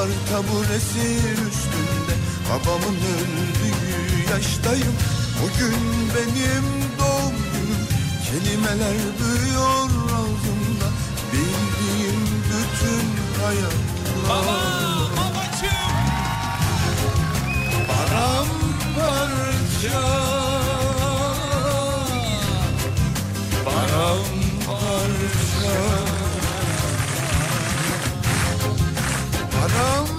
Bar taburesi üstünde. Babamın öldüğü yaştayım. Bugün benim doğum günüm. Kelimeler büyüyor ağzımda. Bildiğim bütün hayatlar. Paramparça Paramparça Paramparça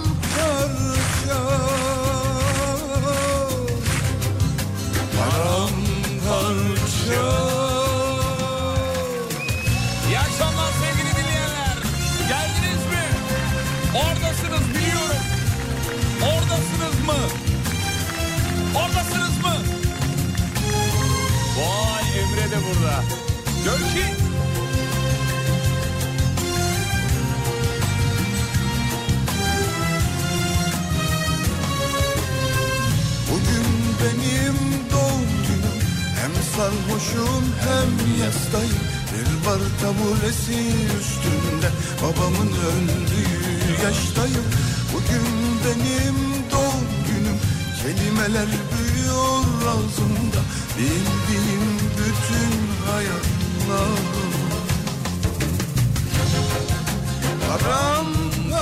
sarhoşum hem yastayım. Bir bar tabulesi üstünde Babamın öldüğü yaştayım. Bugün benim doğum günüm Kelimeler büyüyor ağzımda. Bildiğim bütün hayatlar. Paramparça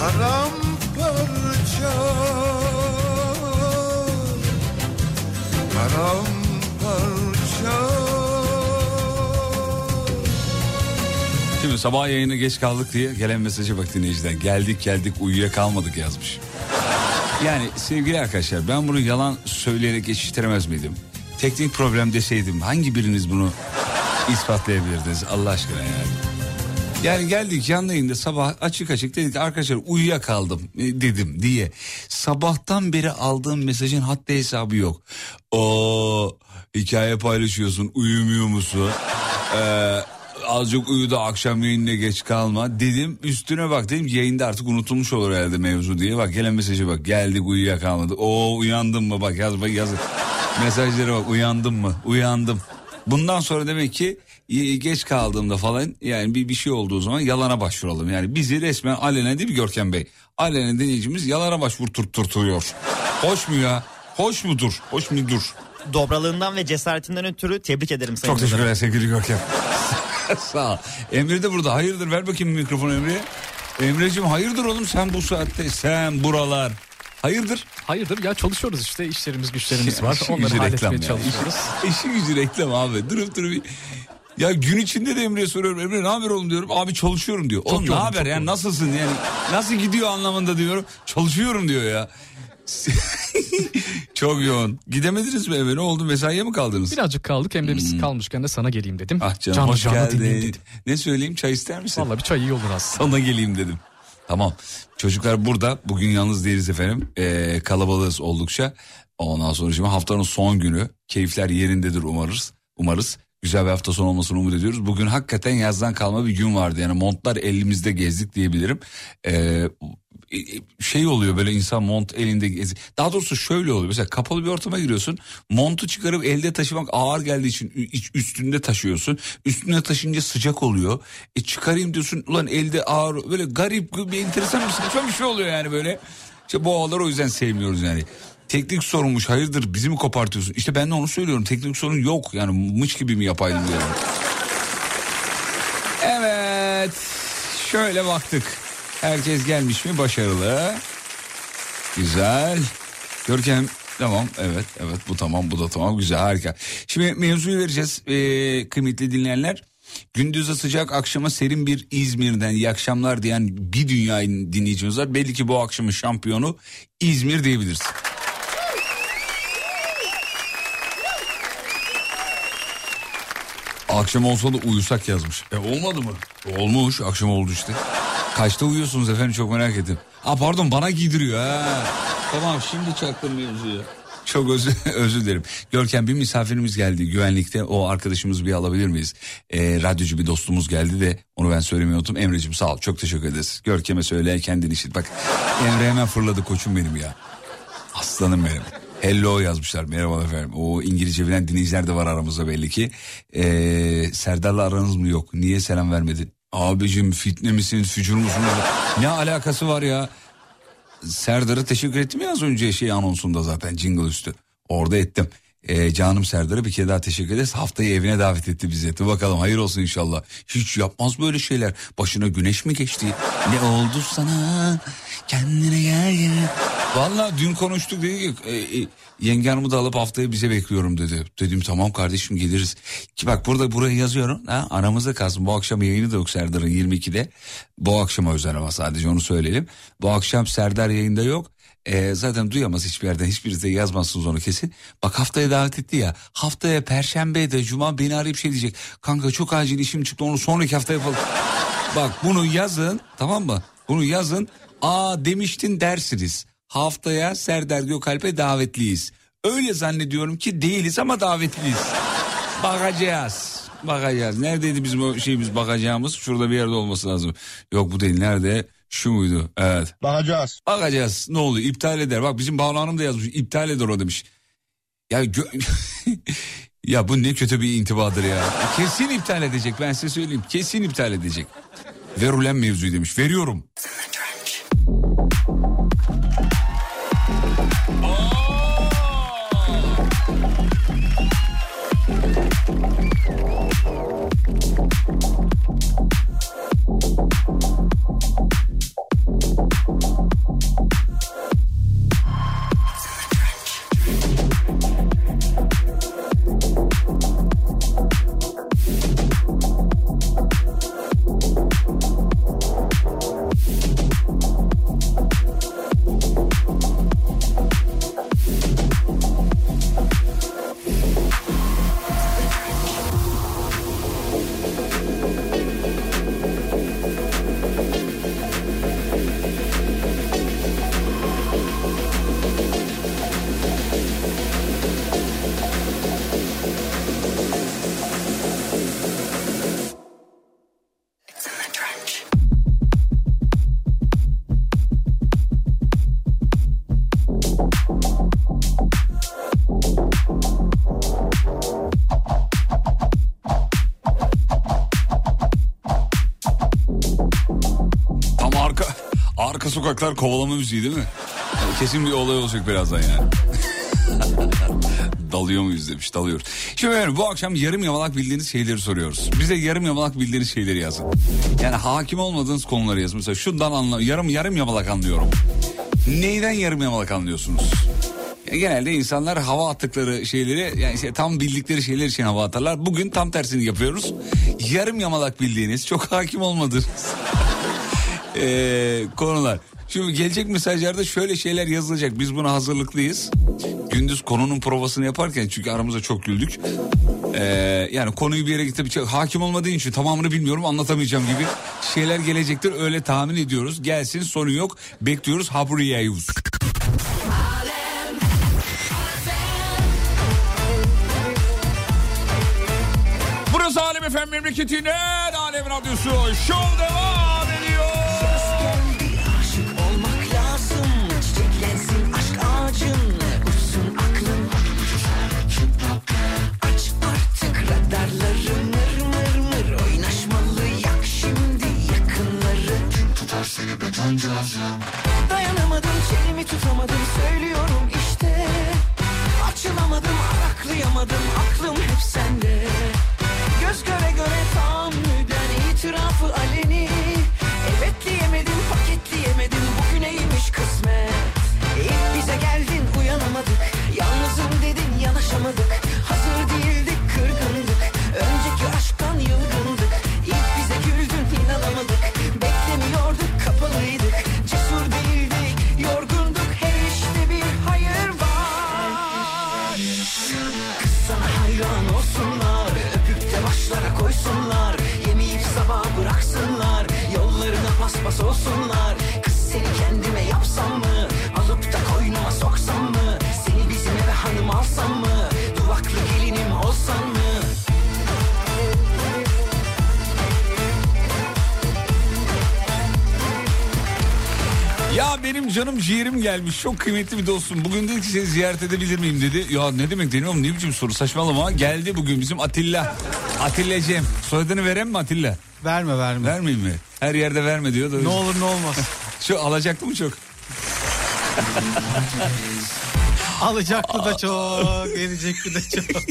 Paramparça Paramparça Şimdi sabah yayına geç kaldık diye gelen mesajı bak dinleyiciden. Geldik geldik uyuyakalmadık yazmış. Yani sevgili arkadaşlar ben bunu yalan söyleyerek geçiştiremez miydim? Teknik problem deseydim hangi biriniz bunu ispatlayabilirdiniz Allah aşkına yani. Yani geldik canlı yayında sabah açık açık dedik arkadaşlar uyuyakaldım e, dedim diye. Sabahtan beri aldığım mesajın haddi hesabı yok. O hikaye paylaşıyorsun uyumuyor musun? Ee, azıcık uyu da akşam yayınına geç kalma dedim. Üstüne bak dedim yayında artık unutulmuş olur herhalde mevzu diye. Bak gelen mesajı bak geldik uyuyakalmadık. O uyandın mı bak yaz bak yaz. Mesajlara bak uyandım mı uyandım. Bundan sonra demek ki geç kaldığımda falan yani bir bir şey olduğu zaman yalana başvuralım. Yani bizi resmen alenen değil mi Görkem Bey? Alenen dinleyicimiz yalana başvurturtuyor. Hoş mu ya? Hoş mudur? Hoş mudur? Dobralığından ve cesaretinden ötürü tebrik ederim Sayın Çok teşekkürler sevgili Görkem. Sağ ol. Emre de burada. Hayırdır ver bakayım mikrofonu Emre'ye. Emre'cim hayırdır oğlum sen bu saatte sen buralar. Hayırdır? Hayırdır ya çalışıyoruz işte işlerimiz güçlerimiz var. işi Onları halletmeye çalışıyoruz. İşi gücü reklam abi. Durup durup ya gün içinde de Emre'ye soruyorum. Emre ne haber oğlum diyorum. Abi çalışıyorum diyor. Oğlum ne yoğun, haber çok yani nasılsın yani nasıl gidiyor anlamında diyorum. Çalışıyorum diyor ya. Çok yoğun. Gidemediniz mi eve ne oldu mesaiye mi kaldınız? Birazcık kaldık hem de biz kalmışken de sana geleyim dedim. Hmm. Ah canım canlı hoş canlı geldin. dedim. Ne söyleyeyim çay ister misin? Valla bir çay iyi olur aslında. Sana geleyim dedim. Tamam. Çocuklar burada. Bugün yalnız değiliz efendim. Ee, kalabalığız oldukça. Ondan sonra şimdi haftanın son günü. Keyifler yerindedir umarız. Umarız. Güzel bir hafta sonu olmasını umut ediyoruz. Bugün hakikaten yazdan kalma bir gün vardı. Yani montlar elimizde gezdik diyebilirim. Ee, şey oluyor böyle insan mont elinde gezi. Daha doğrusu şöyle oluyor. Mesela kapalı bir ortama giriyorsun. Montu çıkarıp elde taşımak ağır geldiği için üstünde taşıyorsun. Üstünde taşınca sıcak oluyor. E çıkarayım diyorsun ulan elde ağır böyle garip bir enteresan bir saçma bir şey oluyor yani böyle. İşte bu havaları o yüzden sevmiyoruz yani. Teknik sorunmuş hayırdır bizi mi kopartıyorsun? İşte ben de onu söylüyorum teknik sorun yok yani mıç gibi mi yapaydım diyorum. Evet şöyle baktık. Herkes gelmiş mi başarılı. Güzel. Görkem tamam evet evet bu tamam bu da tamam güzel harika. Şimdi mevzuyu vereceğiz ee, kıymetli dinleyenler. Gündüzde sıcak akşama serin bir İzmir'den iyi akşamlar diyen bir dünya dinleyicimiz var. Belli ki bu akşamın şampiyonu İzmir diyebiliriz. Akşam olsa da uyusak yazmış. E olmadı mı? Olmuş akşam oldu işte. Kaçta uyuyorsunuz efendim çok merak ettim. Aa pardon bana giydiriyor ha. Tamam şimdi çaktım mevzuyu. Çok özür, özür dilerim. Görkem bir misafirimiz geldi güvenlikte. O arkadaşımızı bir alabilir miyiz? Ee, radyocu bir dostumuz geldi de onu ben söylemeyi unuttum. Emre'cim sağ ol çok teşekkür ederiz. Görkem'e söyle kendin işit. Bak Emre hemen fırladı koçum benim ya. Aslanım benim. Hello yazmışlar merhaba efendim. O İngilizce bilen dinleyiciler de var aramızda belli ki. Ee, Serdar'la aranız mı yok? Niye selam vermedin? Abicim fitne misin fücur musun? ne alakası var ya? Serdar'a teşekkür ettim ya az önce şey anonsunda zaten jingle üstü. Orada ettim. Ee, canım Serdar'a bir kere daha teşekkür ederiz. Haftayı evine davet etti bizi. Dur bakalım hayır olsun inşallah. Hiç yapmaz böyle şeyler. Başına güneş mi geçti? Ne oldu sana? Kendine gel gel. Valla dün konuştuk dedi ki e, e, yenge hanımı da alıp haftaya bize bekliyorum dedi. Dedim tamam kardeşim geliriz. Ki bak burada buraya yazıyorum. Ha, aramızda kalsın. Bu akşam yayını da yok Serdar'ın 22'de. Bu akşama özel ama sadece onu söyleyelim. Bu akşam Serdar yayında yok. Ee, zaten duyamaz hiçbir yerden hiçbiriniz de yazmazsınız onu kesin. Bak haftaya davet etti ya. Haftaya perşembe de cuma beni arayıp şey diyecek. Kanka çok acil işim çıktı onu sonraki hafta yapalım. Bak bunu yazın tamam mı? Bunu yazın. Aa demiştin dersiniz. Haftaya Serdar Gökalp'e davetliyiz. Öyle zannediyorum ki değiliz ama davetliyiz. Bakacağız. Bakacağız. Neredeydi bizim o şeyimiz bakacağımız? Şurada bir yerde olması lazım. Yok bu değil. Nerede? Şu muydu? Evet. Bakacağız. Bakacağız. Ne oluyor? İptal eder. Bak bizim Banu Hanım da yazmış. İptal eder o demiş. Ya gö- ya bu ne kötü bir intibadır ya. Kesin iptal edecek. Ben size söyleyeyim. Kesin iptal edecek. Ver ulen mevzuyu demiş. Veriyorum. Sokaklar kovalama müziği değil mi? Yani kesin bir olay olacak birazdan yani. Dalıyor muyuz demiş dalıyoruz. Şimdi efendim, bu akşam yarım yamalak bildiğiniz şeyleri soruyoruz. Bize yarım yamalak bildiğiniz şeyleri yazın. Yani hakim olmadığınız konuları yazın. Mesela şundan anla yarım yarım yamalak anlıyorum. Neyden yarım yamalak anlıyorsunuz? Ya genelde insanlar hava attıkları şeyleri yani işte tam bildikleri şeyler için hava atarlar. Bugün tam tersini yapıyoruz. Yarım yamalak bildiğiniz çok hakim olmadığınız ee, konular. Şimdi gelecek mesajlarda şöyle şeyler yazılacak. Biz buna hazırlıklıyız. Gündüz konunun provasını yaparken çünkü aramızda çok güldük. Ee, yani konuyu bir yere çok hakim olmadığın için tamamını bilmiyorum anlatamayacağım gibi şeyler gelecektir öyle tahmin ediyoruz. Gelsin sorun yok bekliyoruz Habriyayuz. Burası Alem Efem memleketinin Alem Radyosu. Show devam gelmiş. Çok kıymetli bir dostum. Bugün dedi ki seni ziyaret edebilir miyim dedi. Ya ne demek deniyorum ne biçim soru saçmalama. Geldi bugün bizim Atilla. Atilla Cem. Soyadını veren mi Atilla? Verme verme. Vermeyeyim mi? Her yerde verme diyor da. Ne olur ne olmaz. Şu alacaktı mı çok? Alacaktı da çok, verecekti de çok.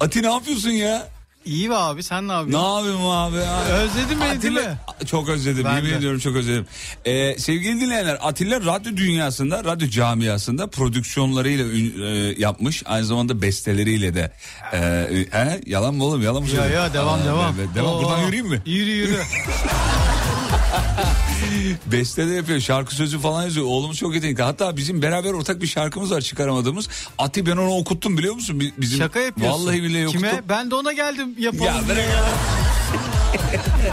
Ati ne yapıyorsun ya? İyi be abi sen ne Ne yapıyorsun? yapayım abi? ya? Özledin beni değil mi? Çok özledim. Ben Yemin de. ediyorum çok özledim. Ee, sevgili dinleyenler Atilla radyo dünyasında, radyo camiasında prodüksiyonlarıyla ün- e, yapmış. Aynı zamanda besteleriyle de. E, he? Yalan mı oğlum? Yalan mı Ya ya devam Aa, devam. evet, devam. Oo. Buradan yürüyeyim mi? Yürü yürü. Beste de yapıyor. Şarkı sözü falan yazıyor. Oğlumuz çok yetenekli. Hatta bizim beraber ortak bir şarkımız var çıkaramadığımız. Ati ben onu okuttum biliyor musun? Bi- Bizim, Şaka yapıyorsun. Vallahi billahi okuttum. Kime? Ben de ona geldim yapalım Ya ya.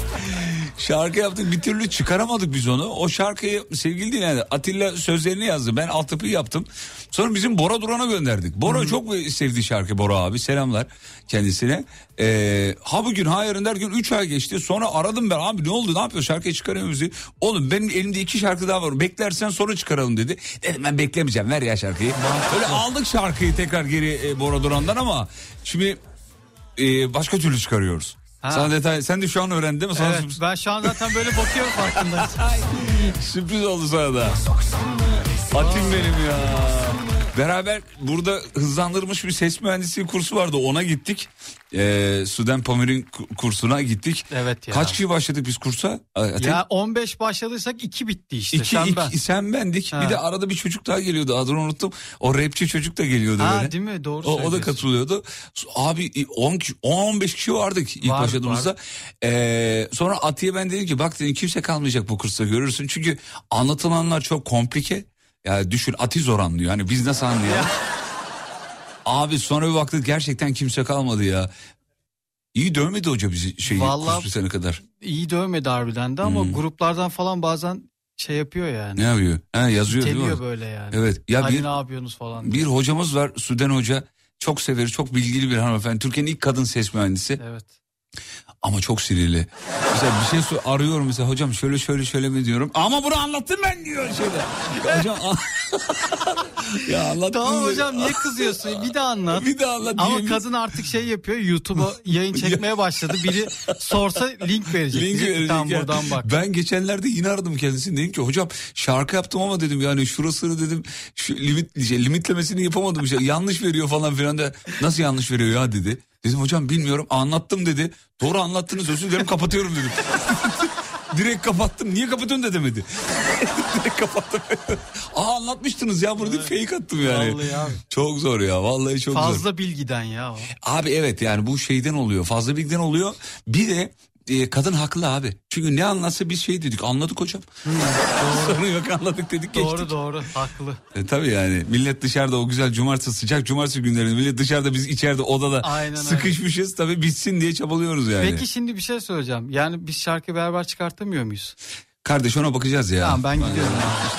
Şarkı yaptık bir türlü çıkaramadık biz onu. O şarkıyı sevgili dinleyenler Atilla sözlerini yazdı. Ben altyapıyı yaptım. Sonra bizim Bora Duran'a gönderdik. Bora çok sevdiği şarkı Bora abi. Selamlar kendisine. Ee, ha bugün ha yarın derken 3 ay geçti. Sonra aradım ben abi ne oldu ne yapıyor şarkıyı çıkarıyor musun? Oğlum benim elimde iki şarkı daha var. Beklersen sonra çıkaralım dedi. Dedim ben beklemeyeceğim ver ya şarkıyı. Böyle aldık şarkıyı tekrar geri e, Bora Duran'dan ama şimdi e, başka türlü çıkarıyoruz. Ha. Sana detay sen de şu an öğrendin değil mi? Sana Evet, sürpriz- ben şu an zaten böyle bakıyorum farkındayım. Sürpriz oldu sana da. Atim benim ya. Beraber burada hızlandırılmış bir ses mühendisliği kursu vardı ona gittik. Ee, Suden Pamir'in ku- kursuna gittik. Evet ya. Kaç kişi başladık biz kursa? Ya 15 başladıysak 2 bitti işte. İki, sen iki- ben. sen bendik. Ha. Bir de arada bir çocuk daha geliyordu. Adını unuttum. O rapçi çocuk da geliyordu Ha böyle. değil mi? Doğru O, o da katılıyordu. Abi 10 kişi- 10-15 kişi vardık ilk Var, başladığımızda. Ee, sonra Atiye ben dedim ki bak dedim kimse kalmayacak bu kursta görürsün. Çünkü anlatılanlar çok komplike. Ya düşün Ati zor anlıyor. Hani biz nasıl anlayalım? Abi sonra bir baktık gerçekten kimse kalmadı ya. İyi dövmedi hoca bizi şeyi Vallahi- bitene kadar. İyi dövmedi harbiden de ama Hmm. gruplardan falan bazen şey yapıyor yani. Ne yapıyor? Ha, yazıyor değil mi? Böyle yani. Evet. Ya hani bir, ne yapıyorsunuz falan. bir hocamız var Süden Hoca. Çok severi, çok bilgili bir hanımefendi. Türkiye'nin ilk kadın ses mühendisi. Evet. Ama çok sinirli. Mesela bir şey sor- arıyorum mesela hocam şöyle şöyle şöyle mi diyorum. Ama bunu anlattım ben diyor şeyde. Hocam ya anlattın. Tamam da- hocam niye kızıyorsun? Bir daha anlat. Bir daha anlat. Ama diyeyim. kadın artık şey yapıyor YouTube'a yayın çekmeye başladı. Biri sorsa link verecek. Ki, verecek ya. buradan bak. Ben geçenlerde yine aradım kendisini dedim ki hocam şarkı yaptım ama dedim yani şurasını dedim şu limit şey, limitlemesini yapamadım işte yanlış veriyor falan filan da nasıl yanlış veriyor ya dedi. Dedim hocam bilmiyorum anlattım dedi. Doğru anlattınız özür dilerim kapatıyorum dedim. Direkt kapattım. Niye kapatıyorsun da demedi. Direkt kapattım. Aa anlatmıştınız ya bunu deyip fake attım yani. Vallahi abi. Çok zor ya vallahi çok zor. Fazla bilgiden ya o. Abi evet yani bu şeyden oluyor fazla bilgiden oluyor. Bir de e, kadın haklı abi. Çünkü ne anlatsa biz şey dedik anladık hocam. Sorun yok anladık dedik geçtik. Doğru doğru haklı. E, tabii yani millet dışarıda o güzel cumartesi sıcak cumartesi günlerinde millet dışarıda biz içeride odada Aynen öyle. sıkışmışız tabii bitsin diye çabalıyoruz yani. Peki şimdi bir şey söyleyeceğim. Yani biz şarkı beraber çıkartamıyor muyuz? Kardeş ona bakacağız ya. Tamam, ben gidiyorum.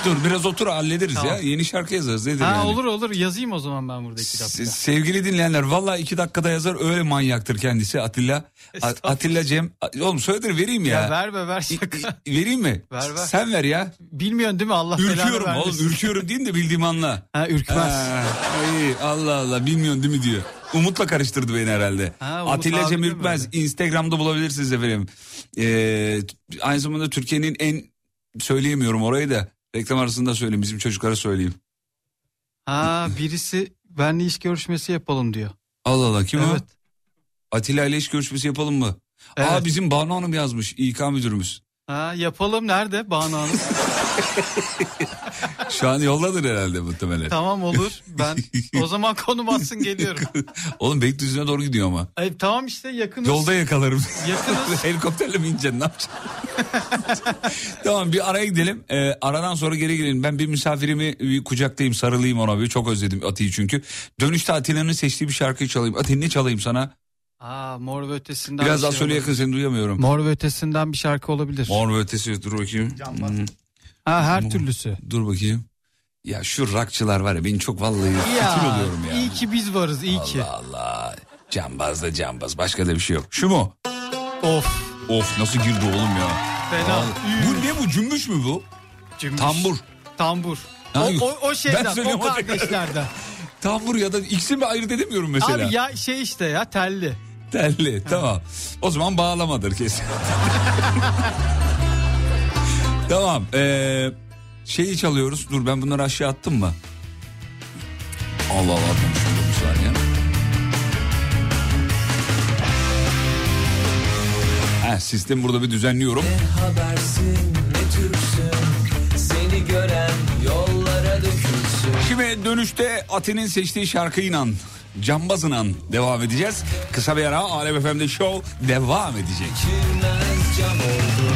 Dur biraz otur hallederiz Tamam. ya. Yeni şarkı yazarız nedir Ha yani. olur olur yazayım o zaman ben burada iki dakika. Se- Sevgili dinleyenler valla iki dakikada yazar öyle manyaktır kendisi Atilla. A- Estağfurullah. Atilla Cem. A- Oğlum söyledir vereyim ya. Ya, ver be ver şaka. i- vereyim mi? Ver, ver. Sen ver ya. Bilmiyorsun değil mi Allah belanı Ürküyorum oğlum vermesin. ürküyorum diyeyim de bildiğimi anla. Ha ürkmez. Ha, iyi, Allah Allah bilmiyorsun değil mi diyor. Umut'la karıştırdı beni herhalde. Ha, Umut Atilla abi Cem değil mi Ürkmez? Instagram'da bulabilirsiniz efendim. Ee, aynı zamanda Türkiye'nin en söyleyemiyorum orayı da reklam arasında söyleyeyim bizim çocuklara söyleyeyim. Ha birisi benle iş görüşmesi yapalım diyor. Allah Allah kim o? Evet. Atilla ile iş görüşmesi yapalım mı? Evet. Aa bizim Banu Hanım yazmış İK müdürümüz. Ha yapalım nerede Banu Hanım? Şu an yoldadır herhalde muhtemelen. tamam olur. Ben o zaman konum atsın geliyorum. Oğlum Beylikdüzü'ne doğru gidiyor ama. Ay, tamam işte yakınız. Yolda yakalarım. Yakınız. Helikopterle mi ineceksin ne yapacaksın? tamam bir araya gidelim. Ee, aradan sonra geri gelelim. Ben bir misafirimi bir kucaklayayım sarılayım ona bir. Çok özledim Ati'yi çünkü. Dönüşte Atilla'nın seçtiği bir şarkıyı çalayım. Ati ne çalayım sana? Aa Mor ve Ötesi'nden Biraz bir daha şey söyle olabilir. yakın seni duyamıyorum. Mor ve Ötesi'nden bir şarkı olabilir. Mor ve ötesi dur bakayım. Hmm, Ha her türlüsü. dur bakayım. Ya şu rakçılar var ya beni çok vallahi fitil oluyorum ya. iyi ki biz varız iyi ki. Allah Allah. Cambaz da cambaz. Başka da bir şey yok. Şu mu? Of. Of nasıl girdi oğlum ya. Fena. Bu ne bu cümbüş mü bu? Cümbüş. Tambur. Tambur. Ha, O, o, o Ben şeyden, o söyleyeyim, o kardeşlerden. Tambur ya da ikisini ayırt edemiyorum mesela. Abi ya şey işte ya telli. Telli tamam. O zaman bağlamadır kesin. tamam. Ee, şeyi çalıyoruz. Dur ben bunları aşağı attım mı? Allah Allah. Şurada bir saniye. Sistem burada bir düzenliyorum. habersin ne Türksün Seni gören yollara dökülsün Şimdi dönüşte Atin'in seçtiği şarkıyla Cambaz'la devam edeceğiz. Kısa bir ara Alem FM'de show devam edecek. Bilmez cam oldu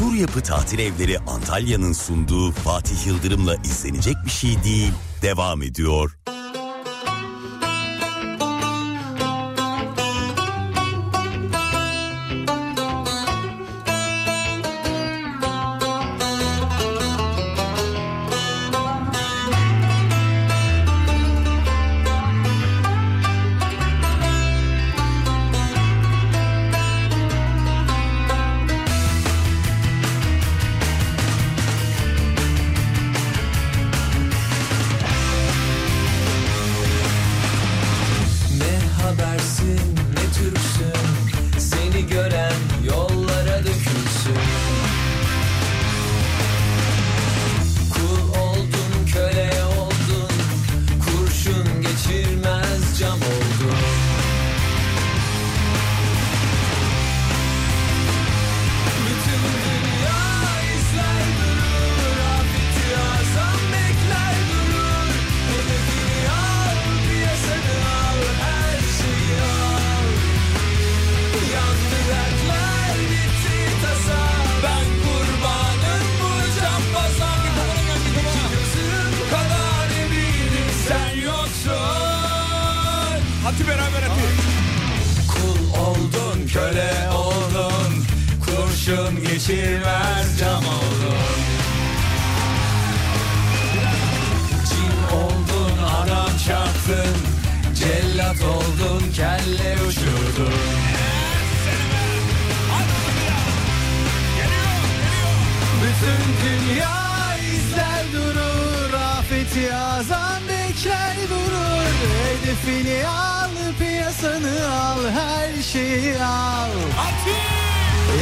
Sur Yapı Tatil Evleri Antalya'nın sunduğu Fatih Yıldırım'la izlenecek bir şey değil devam ediyor. Piyasanı al Her şeyi al.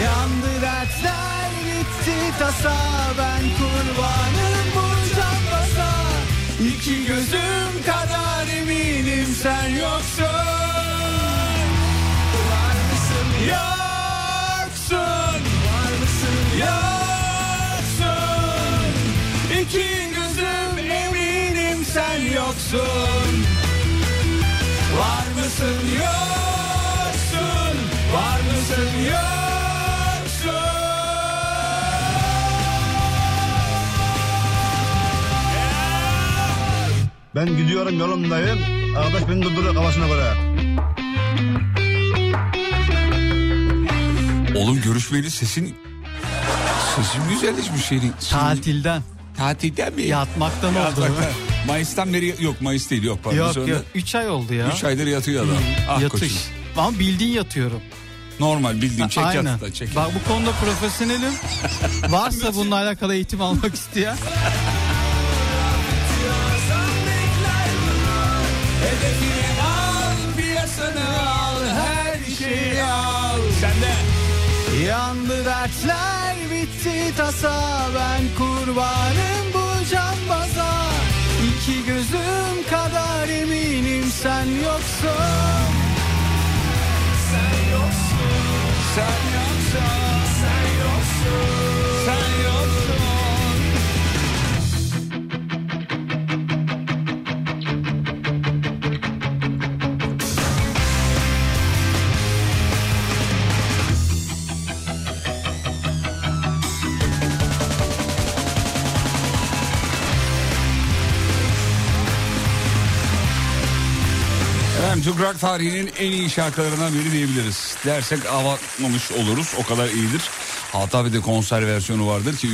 Yandı dertler gitti tasa. Ben kurbanım bu cambaza İki gözüm kadar eminim sen yoksun. Var mısın? Yoksun. Var mısın? Yoksun. İki gözüm eminim sen yoksun Ben gidiyorum yolumdayım. Arkadaş beni durduruyor kafasına göre. Oğlum görüşmeyeli sesin... Sesin güzelleşmiş senin. Tatilden. Tatilden mi? Yatmaktan oldu. Yatmaktan. Mayıs'tan beri yok Mayıs değil yok pardon. Yok Sonra yok 3 ay oldu ya. Üç aydır yatıyor adam. Ah Yatış. koçum. Ama bildiğin yatıyorum. Normal bildiğim çek Aynen. yat da çek. Bak bu konuda profesyonelim. Varsa bununla alakalı eğitim almak isteyen. Yandı dertler bitti tasa. Ben kurbanım bu cambaza. İki gözüm kadar eminim sen yoksun. Sen yoksun Sen yoksun Sen yoksun Türk rock tarihinin en iyi şarkılarından biri diyebiliriz. Dersek avatmamış oluruz. O kadar iyidir. Hatta bir de konser versiyonu vardır ki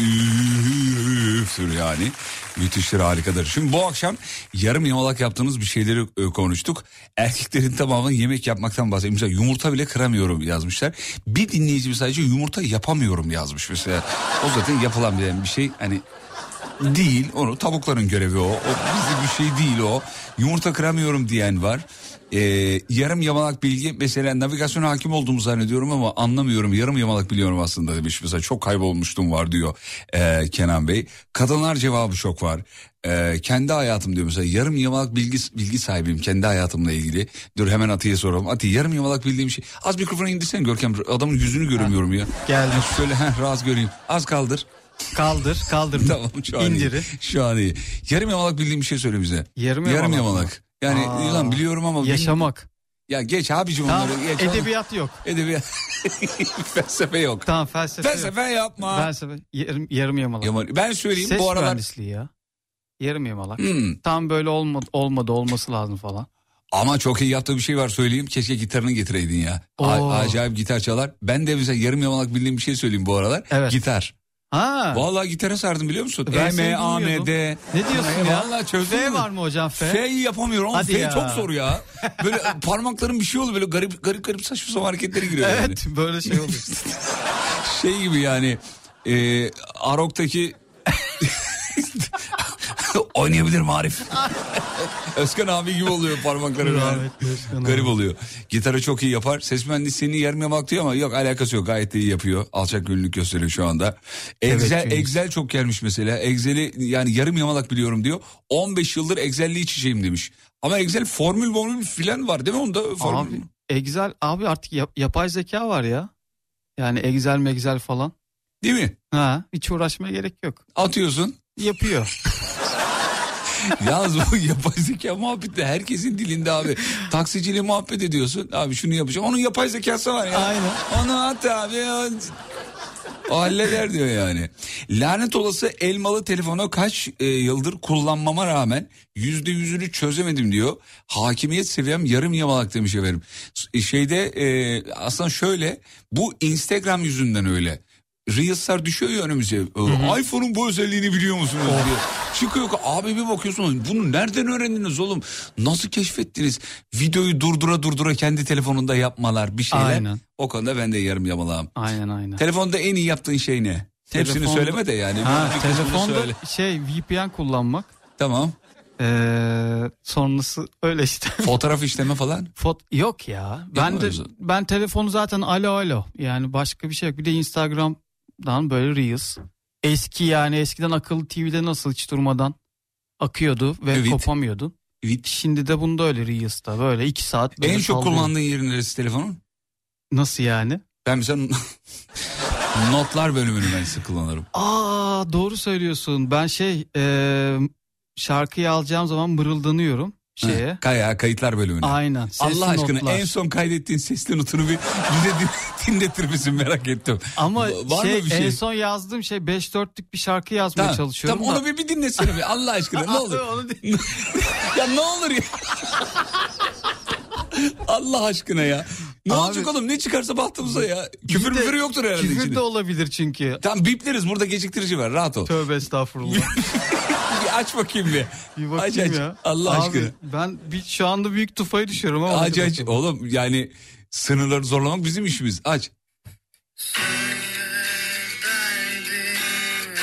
üftür yani. Müthiştir harikadır. Şimdi bu akşam yarım yamalak yaptığınız bir şeyleri konuştuk. Erkeklerin tamamı yemek yapmaktan bahsediyor. Mesela yumurta bile kıramıyorum yazmışlar. Bir dinleyicimiz sadece yumurta yapamıyorum yazmış mesela. O zaten yapılan bir şey. Hani değil onu tavukların görevi o. o bizde bir şey değil o. Yumurta kıramıyorum diyen var. Ee, yarım yamalak bilgi mesela navigasyon hakim olduğumu zannediyorum ama anlamıyorum. Yarım yamalak biliyorum aslında demiş. Mesela çok kaybolmuştum var diyor ee, Kenan Bey. Kadınlar cevabı çok var. Ee, kendi hayatım diyor mesela yarım yamalak bilgi, bilgi sahibiyim kendi hayatımla ilgili. Dur hemen Atiye soralım. Ati yarım yamalak bildiğim şey. Az mikrofonu indirsene Görkem adamın yüzünü göremiyorum ya. Geldim. Şöyle heh, rahat göreyim. Az kaldır. Kaldır kaldır. Tamam şu an İndiri. iyi. Şu an iyi. Yarım yamalak bildiğim bir şey söyle bize. Yarım Yarım yamalak yamalak. Yani Aa, lan biliyorum ama. Yaşamak. Ya geç abicim Tamam, onları. Geç, edebiyat yok. Edebiyat. felsefe yok. Tamam felsefe, Felsefe yapma. yok. Felsefe yarım, yarım yamalak. Yamal- Ben söyleyeyim Ses bu aralar. mühendisliği ya. Yarım yamalak. Hmm. Tam böyle olmadı, olmadı olması lazım falan. Ama çok iyi yaptığı bir şey var söyleyeyim. Keşke gitarını getireydin ya. A- acayip gitar çalar. Ben de mesela yarım yamalak bildiğim bir şey söyleyeyim bu aralar. Evet. Gitar. Ha. Vallahi gitara sardım biliyor musun? E, M, A, M. D. Ne diyorsun E, ya? Vallahi çözdüm. F var mı hocam F? F'yi yapamıyorum Hadi F ya. çok zor ya. Böyle parmakların bir şey oluyor böyle garip garip garip saçma sapan hareketleri giriyor yani. Evet böyle şey oluyor. Şey gibi yani e, Arok'taki oynayabilir Arif. Özkan abi gibi oluyor parmakları. yani. Rahmetli Özkan abi. Garip oluyor. Gitarı çok iyi yapar. Ses mühendisliğini yamak diyor ama yok alakası yok. Gayet de iyi yapıyor. Alçak gönüllülük gösteriyor şu anda. Excel, çünkü- Excel çok gelmiş mesela. Excel'i yani yarım yamalak biliyorum diyor. 15 yıldır Excel'li iç içeyim demiş. Ama Excel formül formül filan var değil mi onda? Formül. Abi Excel abi artık yap- yapay zeka var ya. Yani Excel megzel falan. Değil mi? Ha hiç uğraşmaya gerek yok. Atıyorsun. Yapıyor. Yalnız bu yapay zeka muhabbeti herkesin dilinde abi. Taksiciyle muhabbet ediyorsun. Abi şunu yapacağım. Onun yapay zekası var ya. Aynen. Onu at abi. O, halleder diyor yani. Lanet olası elmalı telefonu kaç e, yıldır kullanmama rağmen yüzde yüzünü çözemedim diyor. Hakimiyet seviyem yarım yamalak demiş efendim. S- Şeyde e, aslında şöyle bu Instagram yüzünden öyle. Reels'lar düşüyor ya önümüze. Ee, iPhone'un bu özelliğini biliyor musunuz diye. Çıkıyor abi bir bakıyorsun bunu nereden öğrendiniz oğlum? Nasıl keşfettiniz? Videoyu durdura durdura kendi telefonunda yapmalar bir şeyler. Aynen. O konuda ben de yarım yamalağım. Aynen aynen. Telefonda en iyi yaptığın şey ne? Hepsini Telefonda- söyleme de yani. Ha, Bir telefonda söyle. şey VPN kullanmak. Tamam. Ee, sonrası öyle işte. Fotoğraf işleme falan. Fot yok ya. Ben de ben telefonu zaten alo alo. Yani başka bir şey yok. Bir de Instagram'dan böyle Reels. Eski yani eskiden akıllı TV'de nasıl hiç durmadan akıyordu ve Evet. kopamıyordun. Evet. Şimdi de bunda öyle Reels'ta böyle iki saat. böyle En çok kullandığın yerin neresi telefonun? Nasıl yani? Ben mesela notlar bölümünü ben sık kullanırım. Aa doğru söylüyorsun. Ben şey e, şarkıyı alacağım zaman mırıldanıyorum. Şeye. Kaya kayıtlar bölümüne. Aynen. sesli Allah aşkına notlar. en son kaydettiğin sesli notunu bir bize din- dinletir misin merak ettim. Ama Va- var şey, mı bir şey? en son yazdığım şey 5 dörtlük bir şarkı yazmaya Tamam, çalışıyorum. tamam da. onu bir, bir dinlesene bir Allah aşkına ne olur. Ya ne olur ya. Allah aşkına ya. Ne Abi- olacak oğlum ne çıkarsa bahtımıza ya. Küfür de- müfür yoktur herhalde Küfür içinde. de olabilir çünkü. Tamam bipleriz burada geciktirici var rahat ol. Tövbe estağfurullah. Bir aç bakayım bir. Bir bakayım aç, aç. ya. Allah Abi, aşkına. Ben bir, şu anda büyük tufayı düşüyorum ama. Aç aç. Oğlum yani sınırları zorlamak bizim işimiz. Aç.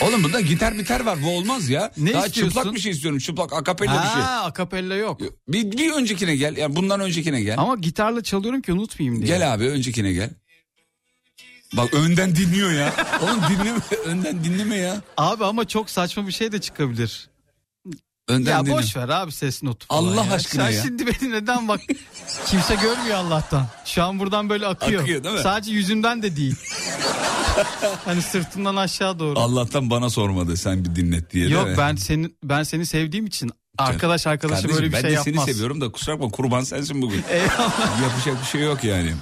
Oğlum bunda gitar biter var bu olmaz ya. Ne Daha istiyorsun? çıplak bir şey istiyorum. Çıplak akapella bir şey. Ha, akapella yok. Bir, bir öncekine gel. Yani bundan öncekine gel. Ama gitarla çalıyorum ki unutmayayım diye. Gel abi öncekine gel. Bak önden dinliyor ya. Oğlum dinleme. Önden dinleme ya. Abi ama çok saçma bir şey de çıkabilir. Önden ya dinle. boş ver abi ses notu falan Allah ya. aşkına Sen ya. şimdi beni neden bak kimse görmüyor Allah'tan. Şu an buradan böyle akıyor. Akıyor, değil mi? Sadece yüzümden de değil. hani sırtımdan aşağı doğru. Allah'tan bana sormadı sen bir dinlet diye Yok ben seni ben seni sevdiğim için arkadaş arkadaşı Kardeşim, böyle bir ben şey de yapmaz. seni seviyorum da kusura bakma kurban sensin bugün. Eyvallah. Yapacak bir şey yok yani.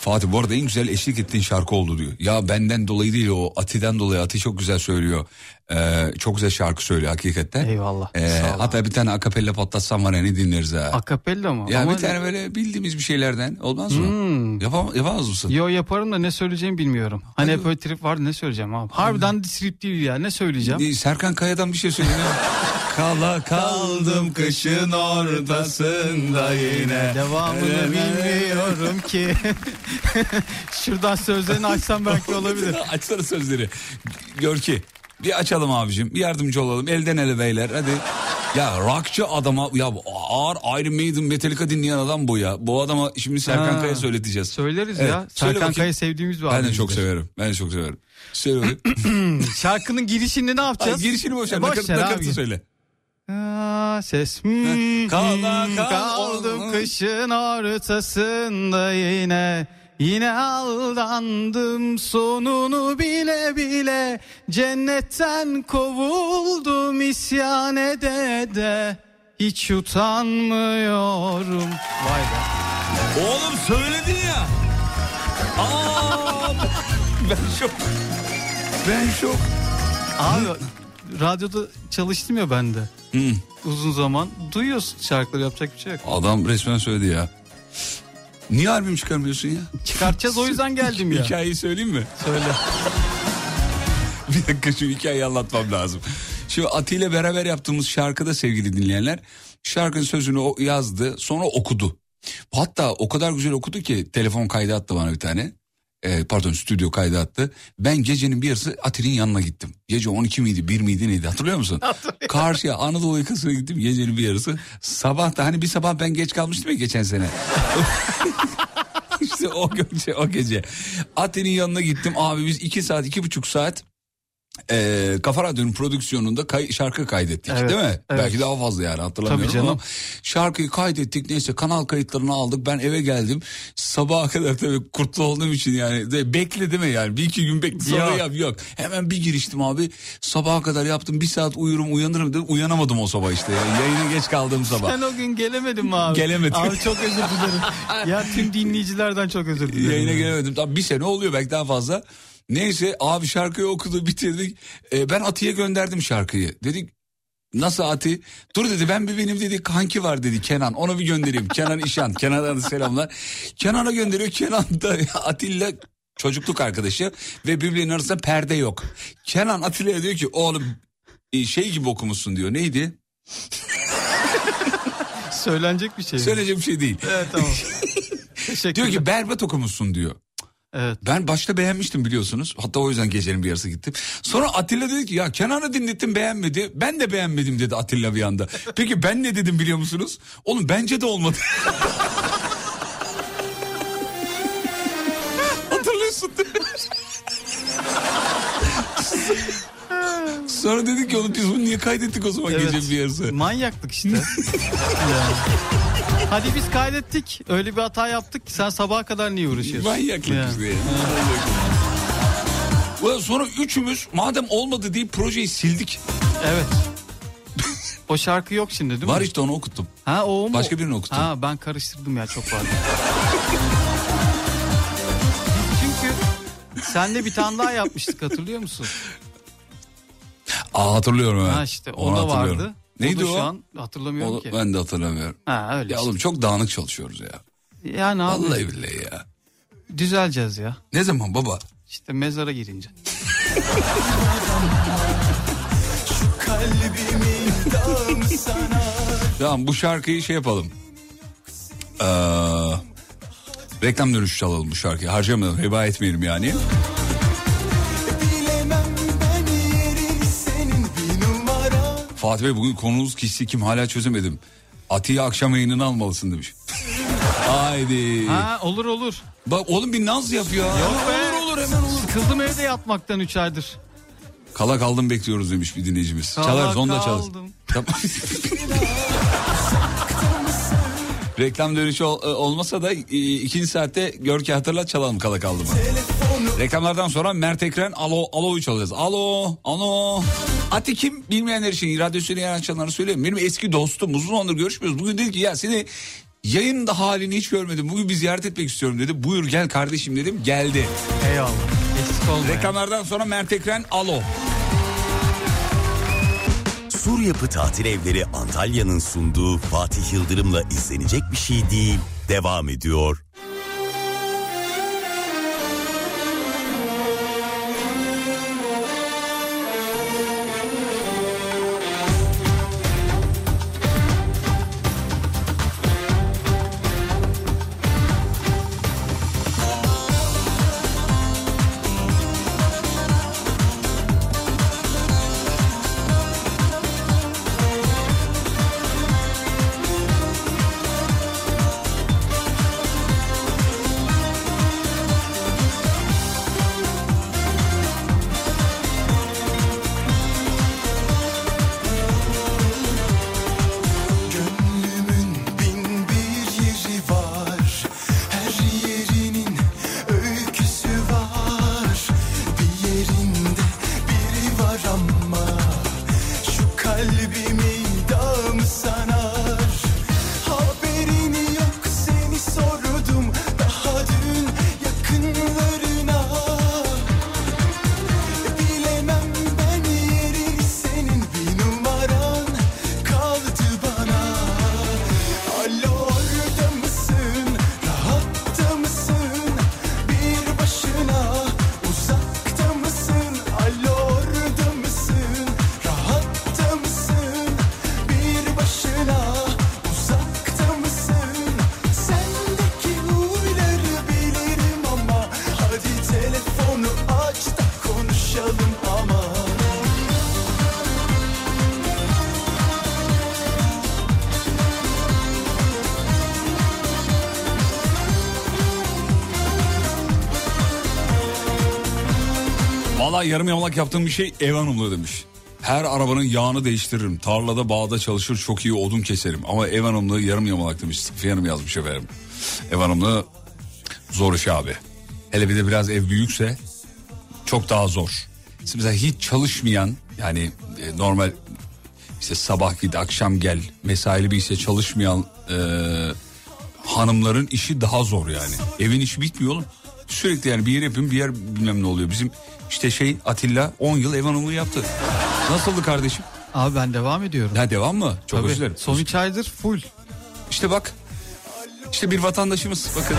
Fatih bu arada en güzel eşlik ettiğin şarkı oldu diyor. Ya benden dolayı değil o Ati'den dolayı Ati çok güzel söylüyor. Ee, çok güzel şarkı söylüyor hakikaten. Eyvallah. Ee, hatta bir tane akapella patlatsam var ya ne dinleriz ha. Akapella mı? ya Ama- bir tane böyle bildiğimiz bir şeylerden olmaz mı? Hmm. Yapam yapamaz mısın? Yo yaparım da ne söyleyeceğimi bilmiyorum. Hani hep böyle trip var ne söyleyeceğim abi. Harbiden trip değil ya ne söyleyeceğim? Serkan Kaya'dan bir şey söyle. Kala kaldım kışın ortasında yine. Devamını bilmiyorum ki. Şuradan sözlerini açsam belki olabilir. Açsana sözleri. Gör ki. Bir açalım abicim. Bir yardımcı olalım. Elden ele beyler. Hadi. Ya rockçı adama ya ağır Iron Maiden Metallica dinleyen adam bu ya. Bu adama şimdi Serkan Ha. Kaya söyleteceğiz. Söyleriz Evet, ya. söyle Serkan. Kaya sevdiğimiz bir Ben de abimizdir. çok severim. Ben de çok severim. Söyle. Şarkının girişini ne Ay, yapacağız? girişini boş ver. Nakaratı söyle. Aa, ses. Hmm, Kala hmm, kal- kaldım kışın ortasında yine. Yine aldandım sonunu bile bile Cennetten kovuldum isyan ede de Hiç utanmıyorum Vay be Oğlum söyledin ya. Aa, ben şok. Ben şok. Abi radyoda çalıştım ya ben de Hı. uzun zaman Duyuyorsun şarkıları yapacak bir şey yok Adam resmen söyledi ya. Niye albüm çıkarmıyorsun ya? Çıkartacağız o yüzden geldim ya Hikayeyi söyleyeyim mi? Söyle Bir dakika şu hikayeyi anlatmam lazım. Şu Ati ile beraber yaptığımız şarkıda sevgili dinleyenler şarkının sözünü o yazdı sonra okudu. Hatta o kadar güzel okudu ki telefon kaydı attı bana bir tane. Ee, pardon stüdyo kaydı attı. Ben gecenin bir yarısı Ati'nin yanına gittim. Gece 12 miydi 1 miydi neydi hatırlıyor musun? Karşıya Anadolu yakasına gittim gecenin bir yarısı. Sabah da hani bir sabah ben geç kalmıştım ya geçen sene. İşte o gece o gece. Ati'nin yanına gittim abi biz iki saat iki buçuk saat e, Kafa Radyo'nun prodüksiyonunda kay- şarkı kaydettik Evet, değil mi? evet. Belki daha fazla yani hatırlamıyorum Tabii canım. ama şarkıyı kaydettik neyse kanal kayıtlarını aldık ben eve geldim sabaha kadar tabii kurtlu olduğum için yani de, bekle değil mi yani bir iki gün bekle sonra Yok. yap yok hemen bir giriştim abi sabaha kadar yaptım bir saat uyurum uyanırım dedim uyanamadım o sabah işte yani yayına geç kaldığım sabah. Sen o gün gelemedin mi abi? Gelemedim. Abi çok özür dilerim. ya tüm dinleyicilerden çok özür dilerim. Yayına ya. gelemedim. Tabii bir sene oluyor belki daha fazla. Neyse abi şarkıyı okudu bitirdik. Ee, ben Ati'ye gönderdim şarkıyı. Dedik nasıl Ati? Dur dedi ben bir benim dedi kanki var dedi Kenan. Onu bir göndereyim. Kenan İşan. Kenan'a da selamlar. Kenan'a gönderiyor. Kenan da Atilla çocukluk arkadaşı ve birbirinin arasında perde yok. Kenan Atilla'ya diyor ki oğlum e, şey gibi okumuşsun diyor. Neydi? Söylenecek bir şey. mi? Söyleyecek bir şey değil. Evet tamam. Teşekkür Diyor ki berbat okumuşsun diyor. Evet. Ben başta beğenmiştim biliyorsunuz. Hatta o yüzden gecenin bir yarısı gittim. Sonra Atilla dedi ki ya Kenan'ı dinlettim beğenmedi. Ben de beğenmedim dedi Atilla bir anda. Peki ben ne dedim biliyor musunuz? Oğlum bence de olmadı. Hatırlıyorsun değil mi? Sonra dedik ki oğlum biz bunu niye kaydettik o zaman Evet. gecenin bir yarısı? Manyaklık işte. Yani. Hadi biz kaydettik. Öyle bir hata yaptık ki sen sabaha kadar niye uğraşıyorsun? Manyaklık Yani. işte. Ulan sonra üçümüz madem olmadı deyip projeyi sildik. Evet. O şarkı yok şimdi değil mi? Var işte onu okuttum. Ha o mu? Başka birini okuttum. Ha ben karıştırdım ya çok pardon. Çünkü senle bir tane daha yapmıştık hatırlıyor musun? Aa hatırlıyorum ben. Ha işte o Onu da vardı. Neydi o? Da o? şu an hatırlamıyorum O- ki. ben de hatırlamıyorum. Ha öyle. Ya işte. oğlum çok dağınık çalışıyoruz ya. Yani abi Vallahi billahi ya. düzeleceğiz ya. Ne zaman baba? İşte mezara girince. Tamam bu şarkıyı şey yapalım. Ee, reklam dönüşü çalalım bu şarkıyı. Harcamayalım, heba etmeyelim yani. Fatih Bey bugün konumuz kişisi kim hala çözemedim. Atiye akşam yayınını almalısın demiş. Haydi. Ha olur olur. Bak oğlum bir naz yap ya. Yok be. Olur olur hemen olur. Sıkıldım evde yatmaktan 3 aydır. Kala kaldım bekliyoruz demiş bir dinleyicimiz. Kala Çalarız onu da çalarız. kaldım. Reklam dönüşü ol- e, olmasa da ikinci saatte gör ki hatırlat çalalım kala kaldı mı? Reklamlardan sonra Mert Ekren alo alo'yu çalacağız. Alo alo. Ati kim bilmeyenler için radyosunu yer açanları söyleyeyim. Benim eski dostum uzun zamandır görüşmüyoruz. Bugün dedi ki ya seni yayında halini hiç görmedim. Bugün bir ziyaret etmek istiyorum dedi. Buyur gel kardeşim dedim. Geldi. Eyvallah. Eksik olma. ya. Reklamlardan sonra Mert Ekren alo. Sur Yapı Tatil Evleri Antalya'nın sunduğu Fatih Yıldırım'la izlenecek bir şey değil. Devam ediyor. Valla yarım yamalak yaptığım bir şey ev hanımlığı demiş. Her arabanın yağını değiştiririm. Tarlada bağda çalışır çok iyi odun keserim. Ama ev hanımlığı yarım yamalak demiş. Safiye Hanım yazmış efendim. Ev hanımlığı zor iş abi. Hele bir de biraz ev büyükse çok daha zor. Şimdi Mesela hiç çalışmayan yani e, normal işte sabah git akşam gel mesaili bir işe çalışmayan e, hanımların işi daha zor yani. Evin işi bitmiyor oğlum. Sürekli yani bir yer yapayım bir yer bilmem ne oluyor. Bizim işte şey Atilla 10 yıl ev hanımlığı yaptı. Nasıldı kardeşim? Abi ben devam ediyorum. Ha devam mı? Çok Tabii. özür dilerim. Son 3 aydır full. İşte bak. İşte bir vatandaşımız bakın.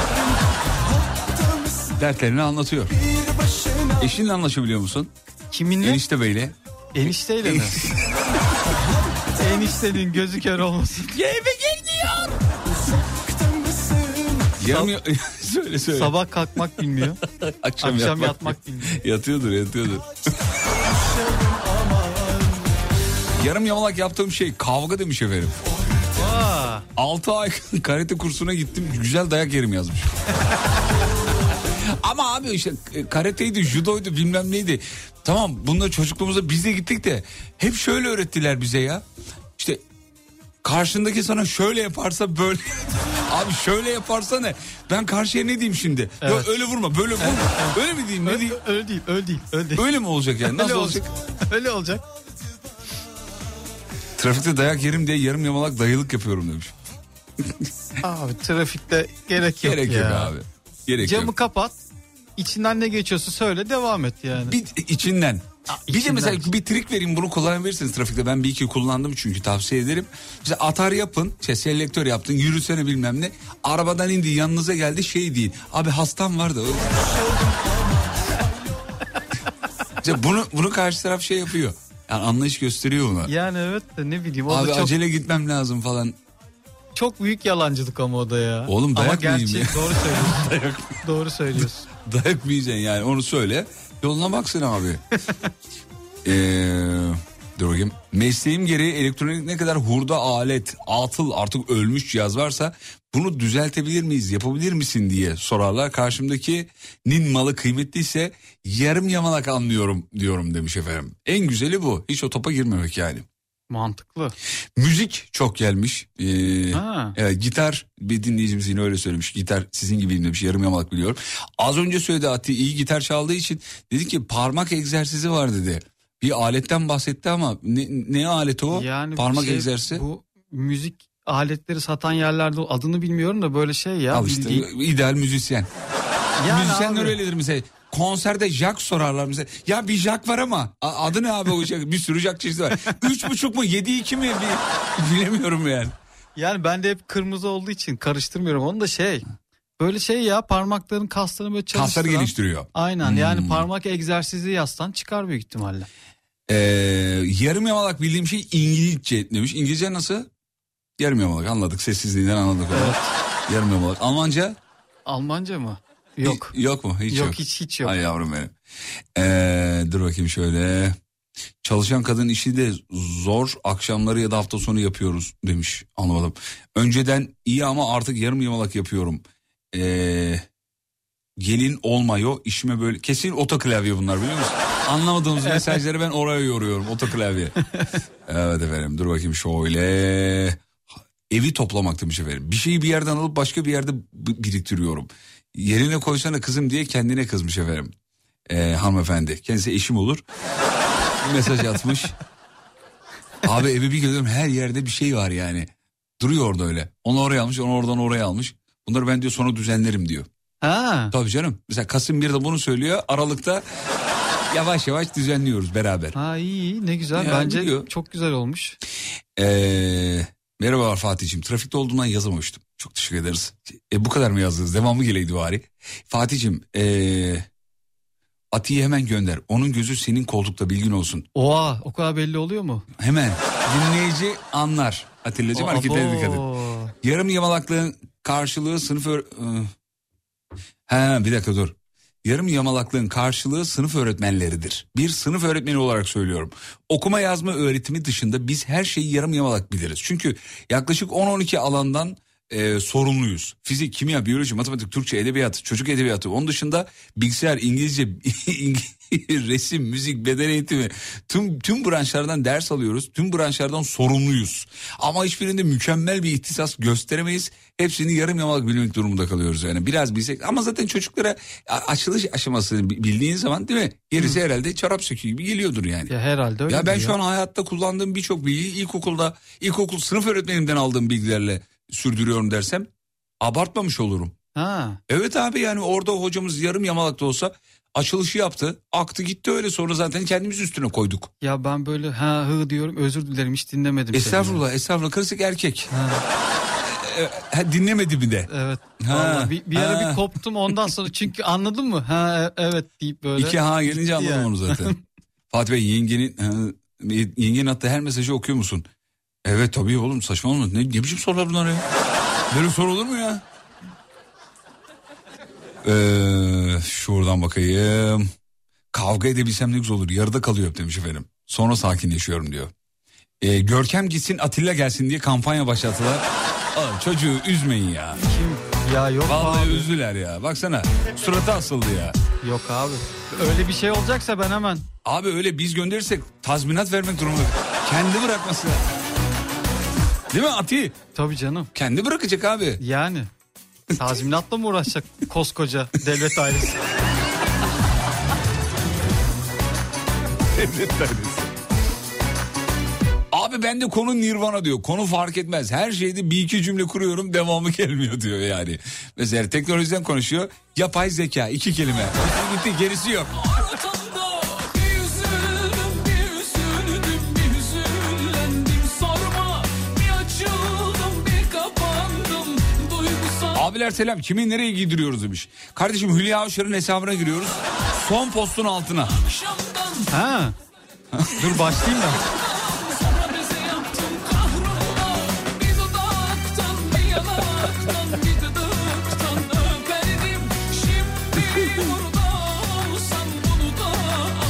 Dertlerini anlatıyor. Eşinle anlaşabiliyor musun? Kiminle? Enişte beyle. Enişteyle mi? Eniştenin gözü kör olmasın. Yarım ya- söyle söyle. Sabah kalkmak bilmiyor. akşam, Akşam yatmak, yatmak bilmiyor. Yatıyordur yatıyordur. Yarım yamalak yaptığım şey kavga demiş efendim. Aa, 6 ay karate kursuna gittim güzel dayak yerim yazmış. Ama abi işte e, karateydi, judoydu bilmem neydi. Tamam bunları çocukluğumuzda biz de gittik de hep şöyle öğrettiler bize ya. İşte karşındaki sana şöyle yaparsa böyle. abi şöyle yaparsa ne? Ben karşıya ne diyeyim şimdi? Evet. Ya öyle vurma böyle vurma. Öyle mi diyeyim ne diyeyim? öyle değil, öyle değil, öyle değil. Öyle mi olacak yani? Nasıl Öyle olacak? Öyle olacak. Trafikte dayak yerim diye yarım yamalak dayılık yapıyorum demiş. Abi trafikte gerek yok Gerek ya. yok abi. Gerek Camı yok. kapat. İçinden ne geçiyorsa söyle devam et yani. Bir içinden. Bir de mesela bir trik vereyim bunu kullanabilirsiniz trafikte. Ben bir iki kullandım çünkü tavsiye ederim. Mesela atar yapın, şey, selektör yaptın, yürüsene bilmem ne. Arabadan indi yanınıza geldi şey değil. Abi hastam var da. İşte bunu, bunu karşı taraf şey yapıyor. Yani anlayış gösteriyor ona. Yani evet de ne bileyim o Abi da çok, acele gitmem lazım falan. çok büyük yalancılık ama o da ya. Oğlum ama dayak mıyım gerçek ya? doğru söylüyorsun. doğru söylüyorsun. Dayak mı yiyeceksin yani onu söyle. Yoluna baksın abi. ee, dur bakayım. Mesleğim gereği elektronik ne kadar hurda alet, atıl artık ölmüş cihaz varsa bunu düzeltebilir miyiz, yapabilir misin diye sorarlar. Karşımdaki nin malı kıymetliyse yarım yamalak anlıyorum diyorum demiş efendim. En güzeli bu. Hiç o topa girmemek yani. Mantıklı. Müzik çok gelmiş. Ee, Ha. evet, gitar bir dinleyicimiz yine öyle söylemiş. Gitar sizin gibiyim demiş. Yarım yamalak biliyorum. Az önce söyledi Ati iyi gitar çaldığı için dedi ki parmak egzersizi var dedi. Bir aletten bahsetti ama ne, ne aleti o? Yani parmak şey, egzersizi. Bu müzik aletleri satan yerlerde adını bilmiyorum da böyle şey ya. Al işte bildiğin- ideal müzisyen. Yani Müzisyenler abi. öyledir mesela. Konserde jack sorarlar mesela. Ya bir jack var ama adı ne abi o jack? Bir sürü jack çeşidi var. Üç buçuk mu yedi iki mi? Bir, bilemiyorum yani. Yani ben de hep kırmızı olduğu için karıştırmıyorum. Onu da şey böyle şey ya parmakların kaslarını böyle çalıştıran. Kasları geliştiriyor. Aynen yani Hmm. parmak egzersizi yazsan çıkar büyük ihtimalle. Ee, yarım yamalak bildiğim şey İngilizce demiş. İngilizce nasıl? Yarım yamalak anladık. Sessizliğinden anladık. onu. Yarım yamalak. Almanca? Almanca mı? Yok. Hi- yok mu? Hiç yok, yok. hiç hiç yok. Ay yavrum benim. Ee, dur bakayım şöyle. Çalışan kadın işi de zor akşamları ya da hafta sonu yapıyoruz demiş. Anlamadım. Önceden iyi ama artık yarım yamalak yapıyorum. Ee, gelin olmuyor işime böyle kesin otoklavye bunlar biliyor musun? Anlamadığımız mesajları ben oraya yoruyorum otoklavye. evet efendim dur bakayım şöyle. Evi toplamak demiş efendim. Bir şeyi bir yerden alıp başka bir yerde biriktiriyorum. Yerine koysana kızım diye kendine kızmış efendim. Ee, hanımefendi. Kendisi eşim olur. Mesaj atmış. Abi evi bir görüyorum her yerde bir şey var yani. Duruyor orada öyle. Onu oraya almış, onu oradan oraya almış. Bunları ben diyor sonra düzenlerim diyor. Ha. Tabii canım. Mesela Kasım 1'de bunu söylüyor. Aralıkta yavaş yavaş düzenliyoruz beraber. Ha iyi iyi ne güzel. Ya, Bence biliyor. çok güzel olmuş. Ee, merhabalar Fatih'ciğim. Trafikte olduğundan yazamamıştım. Çok teşekkür ederiz. E, bu kadar mı yazdınız? Devamı geleydi bari. Fatih'ciğim ee, Ati'yi hemen gönder. Onun gözü senin koltukta bilgin olsun. Oha o kadar belli oluyor mu? Hemen dinleyici anlar. Atilla'cığım hareketlere dikkat et. Yarım yamalaklığın karşılığı sınıf... Ö- Iı. He bir dakika dur. Yarım yamalaklığın karşılığı sınıf öğretmenleridir. Bir sınıf öğretmeni olarak söylüyorum. Okuma yazma öğretimi dışında biz her şeyi yarım yamalak biliriz. Çünkü yaklaşık 10-12 alandan e, sorumluyuz. Fizik, kimya, biyoloji, matematik, Türkçe, edebiyat, çocuk edebiyatı. Onun dışında bilgisayar, İngilizce, resim, müzik, beden eğitimi tüm tüm branşlardan ders alıyoruz. Tüm branşlardan sorumluyuz. Ama hiçbirinde mükemmel bir ihtisas gösteremeyiz. Hepsini yarım yamalak bilmek durumunda kalıyoruz yani. Biraz bilsek ama zaten çocuklara açılış aşamasını bi- bildiğin zaman değil mi? Gerisi herhalde çorap söküğü gibi geliyordur yani. Ya herhalde öyle. Ya ben şu an hayatta kullandığım birçok bilgiyi ilkokulda, ilkokul sınıf öğretmenimden aldığım bilgilerle sürdürüyorum dersem abartmamış olurum. Ha. Evet abi yani orada hocamız yarım yamalak da olsa açılışı yaptı. Aktı gitti öyle sonra zaten kendimiz üstüne koyduk. Ya ben böyle ha hı diyorum özür dilerim hiç dinlemedim. seni. Estağfurullah estağfurullah klasik erkek. Ha, E, ha, dinlemedi mi de. evet. Ha, Vallahi bir, bir ara ha. bir koptum ondan sonra çünkü anladın mı? Ha e- evet deyip böyle. İki ha gelince anladım yani. onu zaten. Fatih Bey yengenin, yengenin attığı her mesajı okuyor musun? Evet tabii oğlum saçmalama. Ne, ne biçim sorular bunlar ya? Böyle soru olur mu ya? Ee, şuradan bakayım. Kavga edebilsem ne güzel olur. Yarıda kalıyor demiş efendim. Sonra sakinleşiyorum diyor. Ee, Görkem gitsin Atilla gelsin diye kampanya başlattılar. Oğlum çocuğu üzmeyin ya. Kim? Ya yok Vallahi abi. üzdüler ya. Baksana suratı asıldı ya. Yok abi. Öyle bir şey olacaksa ben hemen. Abi öyle biz gönderirsek tazminat vermek durumunda. Kendi bırakması. Değil mi Ati? Tabii canım. Kendi bırakacak abi. Yani. Tazminatla mı uğraşacak koskoca devlet ailesi? Abi Abi bende konu Nirvana diyor. Konu fark etmez. Her şeyde bir iki cümle kuruyorum devamı gelmiyor diyor yani. Mesela teknolojiden konuşuyor. Yapay zeka iki kelime. Gitti gerisi yok. Abiler selam kimin nereye giydiriyoruz demiş. Kardeşim Hülya Avşar'ın hesabına giriyoruz. Son postun altına. Ha. Dur başlayayım da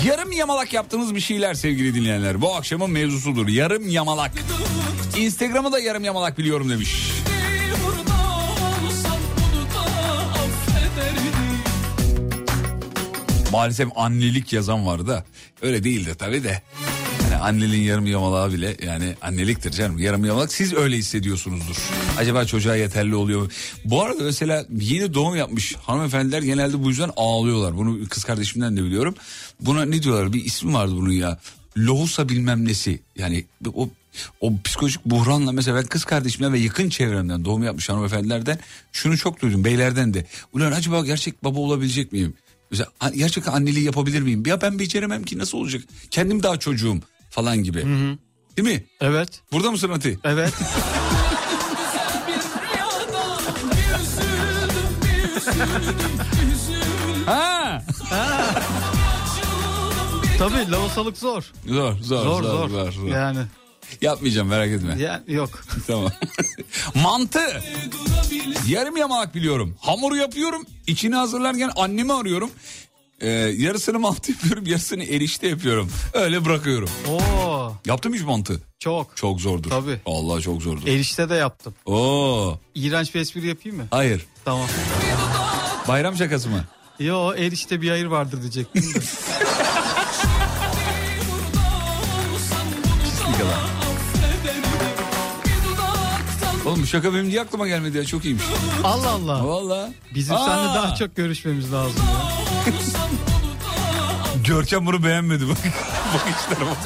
Yarım yamalak yaptığınız bir şeyler sevgili dinleyenler. Bu akşamın mevzusudur. Yarım yamalak. Instagram'ı da yarım yamalak biliyorum demiş. Maalesef annelik yazan vardı da. Öyle değildi tabii de. Yani anneliğin yarım yamalağı bile yani anneliktir canım. Yarım yamalak siz öyle hissediyorsunuzdur. Acaba çocuğa yeterli oluyor mu? Bu arada mesela yeni doğum yapmış hanımefendiler genelde bu yüzden ağlıyorlar. Bunu kız kardeşimden de biliyorum. Buna ne diyorlar bir ismi vardı bunun ya. Lohusa bilmem nesi. Yani o o psikolojik buhranla mesela ben kız kardeşimden ve yakın çevremden doğum yapmış hanımefendilerden şunu çok duydum beylerden de. Ulan acaba gerçek baba olabilecek miyim? Mesela gerçekten anneliği yapabilir miyim? Ya ben beceremem ki nasıl olacak? Kendim daha çocuğum falan gibi. Değil mi? Evet. Burada mısın Ati? Evet. Üzüldüm. Ha! Tabii lavasalık zor. Zor, zor, Zor zor. zor. Yani. Yapmayacağım merak etme. Ya, yok. tamam. Mantı. Yarım yamalak biliyorum. Hamuru yapıyorum. İçini hazırlarken annemi arıyorum. Ee, yarısını mantı yapıyorum, yarısını erişte yapıyorum. Öyle bırakıyorum. Oo. Yaptım hiç mantı. Çok. Çok zordur. Tabii. Allah çok zordur. Erişte de yaptım. Oo. İğrenç bir espri yapayım mı? Hayır. Tamam. Bayram şakası mı? Yo erişte bir hayır vardır diyecektim Oğlum bu şaka benim niye aklıma gelmedi ya çok iyiymiş. Allah Allah. Valla. Bizim Aa. seninle daha çok görüşmemiz lazım. ya. Görkem bunu beğenmedi bak. Bakışlara bak.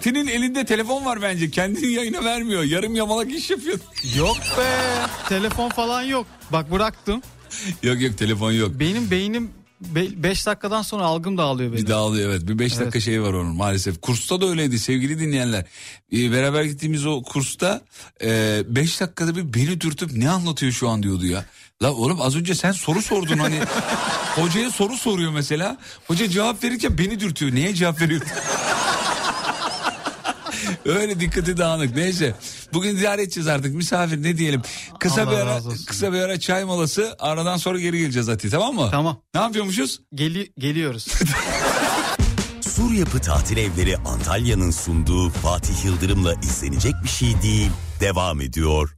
Ati'nin elinde telefon var bence. Kendini yayına vermiyor. Yarım yamalak iş yapıyor. Yok be. Telefon falan yok. Bak bıraktım. yok yok telefon yok. Benim beynim 5 dakikadan sonra algım dağılıyor benim. Bir dağılıyor evet. Bir beş dakika Evet. şey var onun maalesef. Kursta da öyleydi sevgili dinleyenler. Ee, beraber gittiğimiz o kursta 5 dakikada bir beni dürtüp ne anlatıyor şu an diyordu ya. La oğlum az önce sen soru sordun hani. hocaya soru soruyor mesela. Hoca cevap verirken beni dürtüyor. Neye cevap veriyor? Öyle dikkati dağınık. Neyse. Bugün ziyaret edeceğiz artık. Misafir ne diyelim. Kısa Allah bir ara kısa bir ara çay molası. Aradan sonra geri geleceğiz Ati tamam mı? Tamam. Ne yapıyormuşuz? Geli geliyoruz. Sur Yapı Tatil Evleri Antalya'nın sunduğu Fatih Yıldırım'la izlenecek bir şey değil. Devam ediyor.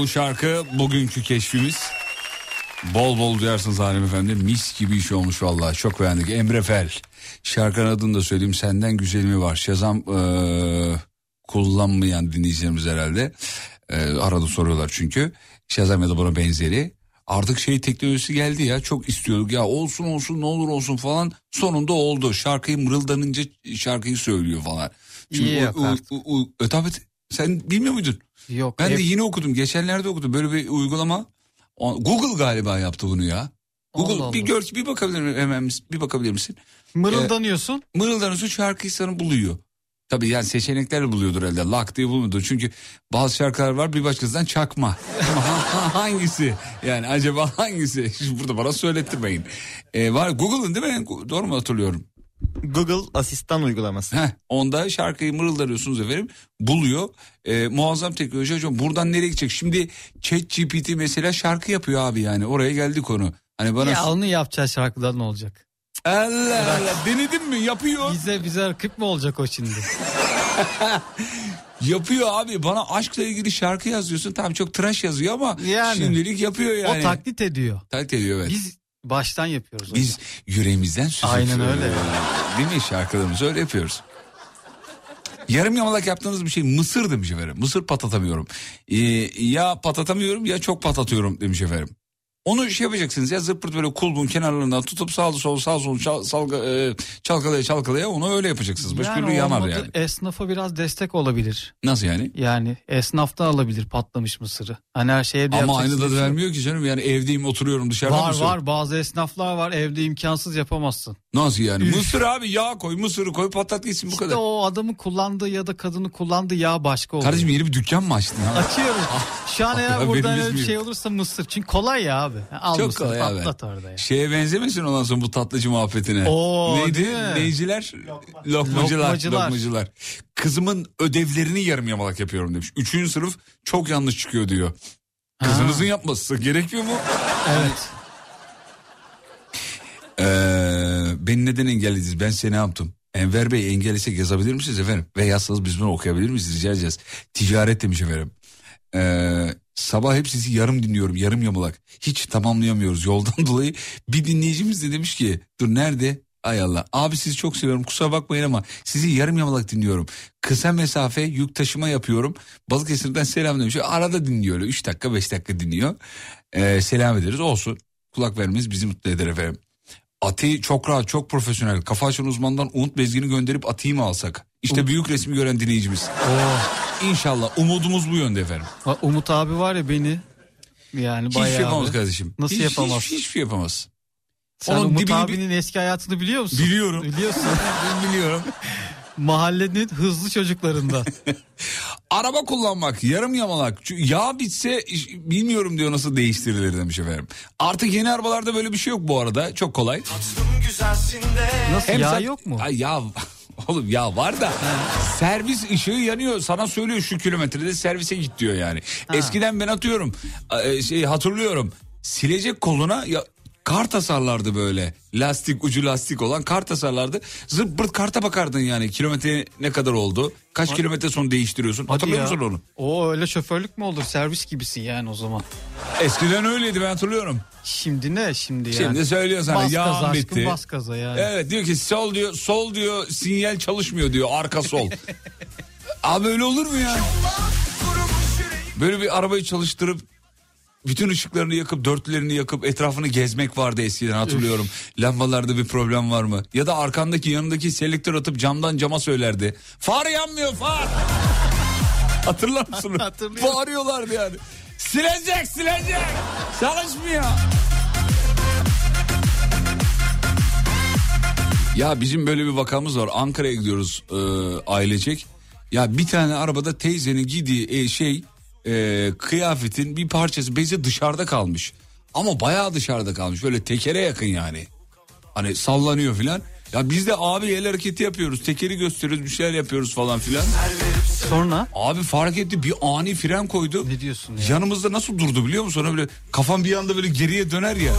Bu şarkı bugünkü keşfimiz. Bol bol duyarsınız hanımefendi. Mis gibi iş olmuş vallahi. Çok beğendik. Emre Fel. Şarkının adını da söyleyeyim. Senden güzel mi var? Şazam eee, kullanmayan dinleyicilerimiz herhalde. Eee, arada soruyorlar çünkü. Şazam ya da buna benzeri. Artık şey teknolojisi geldi ya çok istiyorduk ya olsun olsun ne olur olsun falan sonunda oldu şarkıyı mırıldanınca şarkıyı söylüyor falan. İyi u- yapar. u- u- u- e, tabii sen bilmiyor muydun? Yok. Ben de hep- yeni okudum. Geçenlerde okudum. Böyle bir uygulama. Google galiba yaptı bunu ya. Google Allah bir gör bir bakabilir mi hemen bir bakabilir misin? Mırıldanıyorsun. Mırıldanıyorsun şarkıyı sana buluyor. Tabii yani seçeneklerle buluyordur herhalde. Lak diye bulmuyordur. Çünkü bazı şarkılar var bir başkasından çakma. Hangisi? Yani acaba hangisi? Şimdi burada bana söylettirmeyin. Ee, var Google'ın değil mi? Doğru mu hatırlıyorum? Google asistan uygulaması. Heh, onda şarkıyı mırıldanıyorsunuz efendim. Buluyor. Ee, muazzam teknoloji hocam. Buradan nereye gidecek? Şimdi Chat GPT mesela şarkı yapıyor abi yani. Oraya geldi konu. Hani bana... Ya onu yapacağı şarkıdan ne olacak? Allah Allah denedin mi? Yapıyor. Bize bize rakip mi olacak o şimdi? Yapıyor abi. Bana aşkla ilgili şarkı yazıyorsun. Tamam çok tıraş yazıyor ama Yani. şimdilik yapıyor yani. O taklit ediyor. Taklit ediyor evet. Biz baştan yapıyoruz. Biz yüreğimizden süzüp Aynen öyle. Değil mi şarkılarımızı öyle yapıyoruz. Yarım yamalak yaptığınız bir şey mısır demiş efendim. Mısır patlatamıyorum. Ee, ya patlatamıyorum ya çok patlatıyorum demiş efendim. Onu şey yapacaksınız ya zıppırt böyle kulbun kenarlarından tutup sağ sol sağ sol çal, salga, e, çalkalaya çalkalaya onu öyle yapacaksınız. Başka türlü yanar yani. Esnafa biraz destek olabilir. Nasıl yani? Yani esnaftan alabilir patlamış mısırı. Hani her şeye Ama aynı yok. vermiyor ki canım. Yani evdeyim oturuyorum dışarıda Var mısır. var bazı esnaflar var evde imkansız yapamazsın. Nasıl yani? Üf. Mısır abi yağ koy mısırı koy patlat gitsin bu İşte kadar. o adamın kullandığı ya da kadının kullandığı yağ başka oluyor. Kardeşim yeni bir dükkan mı açtın? Açıyoruz. Şu an eğer buradan öyle bir şey olursa mısır. Çünkü kolay ya abi. Al Çok mısırı, kolay abi. patlat orada ya. Şeye benzemesin ondan sonra bu tatlıcı muhabbetine. Oo, Neydi? Neyciler? Lokmacılar. Lokmacılar. Lokmacılar. Kızımın ödevlerini yarım yamalak yapıyorum demiş. Üçüncü sınıf çok yanlış çıkıyor diyor. Kızınızın yapması gerekmiyor mu? Evet. Ee, beni neden engellediniz? Ben seni ne yaptım? Enver Bey engellesek yazabilir misiniz efendim? Ve yazsanız biz bunu okuyabilir miyiz? Rica edeceğiz. Ticaret demiş efendim. Ee, sabah hep sizi yarım dinliyorum yarım yamalak. Hiç tamamlayamıyoruz yoldan dolayı. Bir dinleyicimiz de demiş ki dur nerede? Ay Allah abi sizi çok seviyorum kusura bakmayın ama sizi yarım yamalak dinliyorum. Kısa mesafe yük taşıma yapıyorum. Balıkesir'den selam demiş. Arada dinliyor öyle 3 dakika 5 dakika dinliyor. Ee, selam ederiz olsun. Kulak vermeniz bizi mutlu eder efendim. Ati çok rahat, çok profesyonel. Kafa açan uzmandan Umut Bezgin'i gönderip Ati'yi mi alsak? İşte büyük resmi gören dinleyicimiz. İnşallah umudumuz bu yönde efendim. Umut abi var ya beni yani Hiç bayağı şey yapamaz bir- kardeşim. Nasıl hiç, yapamaz? Hiç, hiçbir şey yapamaz. Sen Onun Umut dibini abinin eski hayatını biliyor musun? Biliyorum. Biliyorsun. Ben biliyorum. Mahallenin hızlı çocuklarından. Araba kullanmak yarım yamalak. Çünkü Yağ bitse bilmiyorum diyor nasıl değiştirilir demiş efendim. Artık yeni arabalarda böyle bir şey yok bu arada. Çok kolay. Nasıl Hem yağ sen- yok mu? Ay ya oğlum ya var da servis ışığı yanıyor sana söylüyor şu kilometrede servise git diyor yani. Eskiden ben atıyorum e, şey hatırlıyorum silecek koluna ya kart tasarlardı böyle lastik ucu lastik olan kart tasarlardı zırt pırt karta bakardın yani kilometre ne kadar oldu kaç kilometre sonra değiştiriyorsun Hadi hatırlıyor ya. musun onu? O öyle şoförlük mü olur? Servis gibisin yani o zaman. Eskiden öyleydi ben hatırlıyorum. Şimdi ne şimdi yani? Şimdi söylüyor sana bas yağım aşkım, bitti. bas gaza yani. Evet diyor ki sol diyor sol diyor sinyal çalışmıyor diyor arka sol. Abi öyle olur mu ya? Böyle bir arabayı çalıştırıp bütün ışıklarını yakıp dörtlerini yakıp etrafını gezmek vardı eskiden hatırlıyorum. Lambalarda bir problem var mı? Ya da arkandaki yanındaki selektör atıp camdan cama söylerdi. Far yanmıyor far. Hatırlar mısın? Bağırıyorlardı yani. Silecek silecek. Çalışmıyor. Ya bizim böyle bir vakamız var. Ankara'ya gidiyoruz e, ailecek. Ya bir tane arabada teyzenin giydiği e, şey e, kıyafetin bir parçası bezi dışarıda kalmış. Ama bayağı dışarıda kalmış. Böyle tekere yakın yani. Hani sallanıyor filan. Ya biz de abi el hareketi yapıyoruz. Tekeri gösteriyoruz bir şeyler yapıyoruz falan filan. Sonra Abi fark etti bir ani fren koydu. ne diyorsun ya? Yanımızda nasıl durdu biliyor musun? Sonra böyle kafam bir anda böyle geriye döner ya.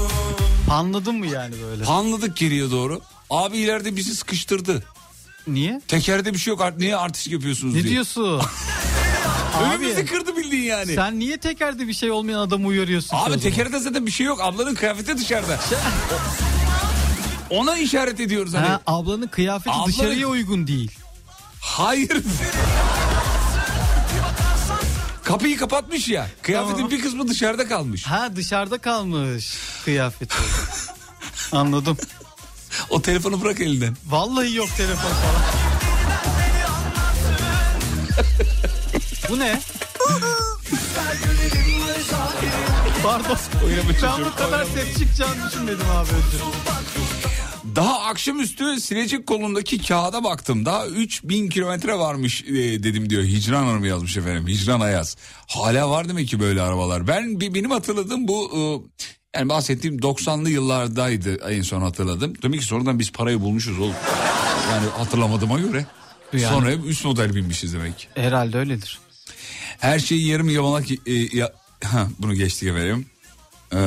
Anladın mı yani böyle? Panladık geriye doğru. Abi ileride bizi sıkıştırdı. Niye? Tekerde bir şey yok. Niye artist yapıyorsunuz Ne diye. diyorsun? Önümüzü Abi kırdı bildiğin yani. sen niye tekerde bir şey olmayan adamı uyarıyorsun? Abi tekerde zaten bir şey yok. Ablanın kıyafeti dışarıda. Ona işaret ediyoruz hani. Ha, ablanın kıyafeti Ablanın- dışarıya uygun değil. Hayır. Kapıyı kapatmış ya. Kıyafetin Tamam. bir kısmı dışarıda kalmış. Ha dışarıda kalmış kıyafeti. Anladım. O telefonu bırak elinden. Vallahi yok telefon falan. Bu ne? Pardon. Ben bu kadar ses çıkacağını düşünmedim abi özür. Daha akşamüstü silecek kolundaki kağıda baktım. Daha 3000 kilometre varmış e, dedim diyor. Hicran Hanım yazmış efendim. Hicran Ayaz. Hala var demek ki böyle arabalar. Ben benim hatırladığım bu e, yani bahsettiğim 90'lı yıllardaydı en son hatırladım. Demek ki sonradan biz parayı bulmuşuz oğlum. Yani hatırlamadığıma göre. Yani. Sonra hep üst model binmişiz demek. Herhalde öyledir. Her şeyi yarım yamalak... E, ya, ha, bunu geçtik efendim. Ee,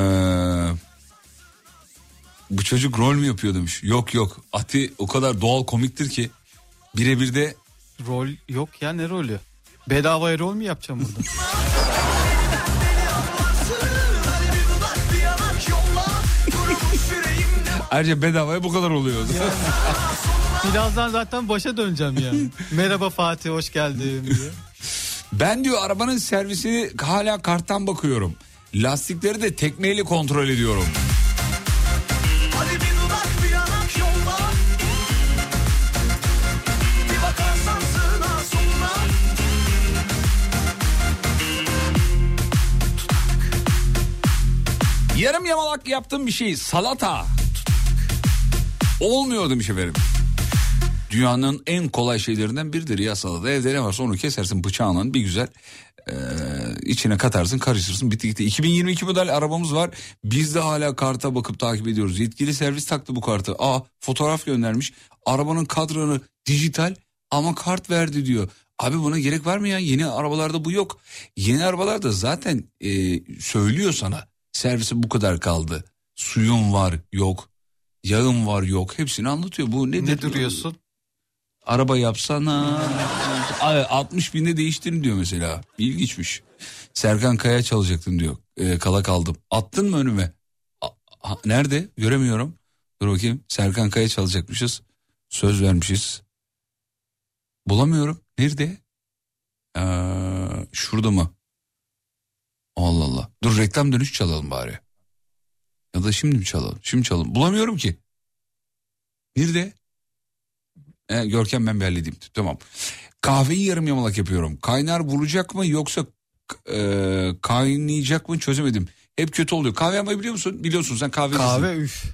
bu çocuk rol mü yapıyor demiş. Yok yok. Ati o kadar doğal komiktir ki. Birebir de Rol yok ya ne rolü? Bedavaya rol mü yapacağım burada? ayrıca bedavaya bu kadar oluyor. Birazdan zaten başa döneceğim yani. Merhaba Fatih hoş geldin diye. Ben diyor arabanın servisini hala karttan bakıyorum. Lastikleri de tekneyle kontrol ediyorum. Yarım yamalak yaptığım bir şey salata. Olmuyor demiş efendim. Dünyanın en kolay şeylerinden biridir ya salata. Evde ne varsa onu kesersin bıçağla bir güzel eee, içine katarsın karıştırırsın bitti gitti. 2022 model arabamız var. Biz de hala karta bakıp takip ediyoruz. Yetkili servis taktı bu kartı. Aa fotoğraf göndermiş. Arabanın kadranı dijital ama kart verdi diyor. Abi buna gerek var mı ya? Yeni arabalarda bu yok. Yeni arabalarda zaten eee, söylüyor sana. Servise bu kadar kaldı. Suyun var yok. Yağın var yok. Hepsini anlatıyor. Bu nedir? Ne duruyorsun? Araba yapsana. Ay, 60 binde değiştirin diyor mesela. İlginçmiş. Serkan Kaya çalacaktım diyor. Ee, kala kaldım. Attın mı önüme? A- ha- nerede? Göremiyorum. Dur bakayım. Serkan Kaya çalacakmışız. Söz vermişiz. Bulamıyorum. Nerede? Ee, şurada mı? Allah Allah. Dur reklam dönüş çalalım bari. Ya da şimdi mi çalalım? Şimdi çalalım. Bulamıyorum ki. Nerede? E, Görkem ben bir halledeyim. Tamam. Kahveyi yarım yamalak yapıyorum. Kaynar vuracak mı yoksa e, kaynayacak mı çözemedim. Hep kötü oluyor. Kahve yapmayı biliyor musun? Biliyorsun sen kahve. Kahve üf.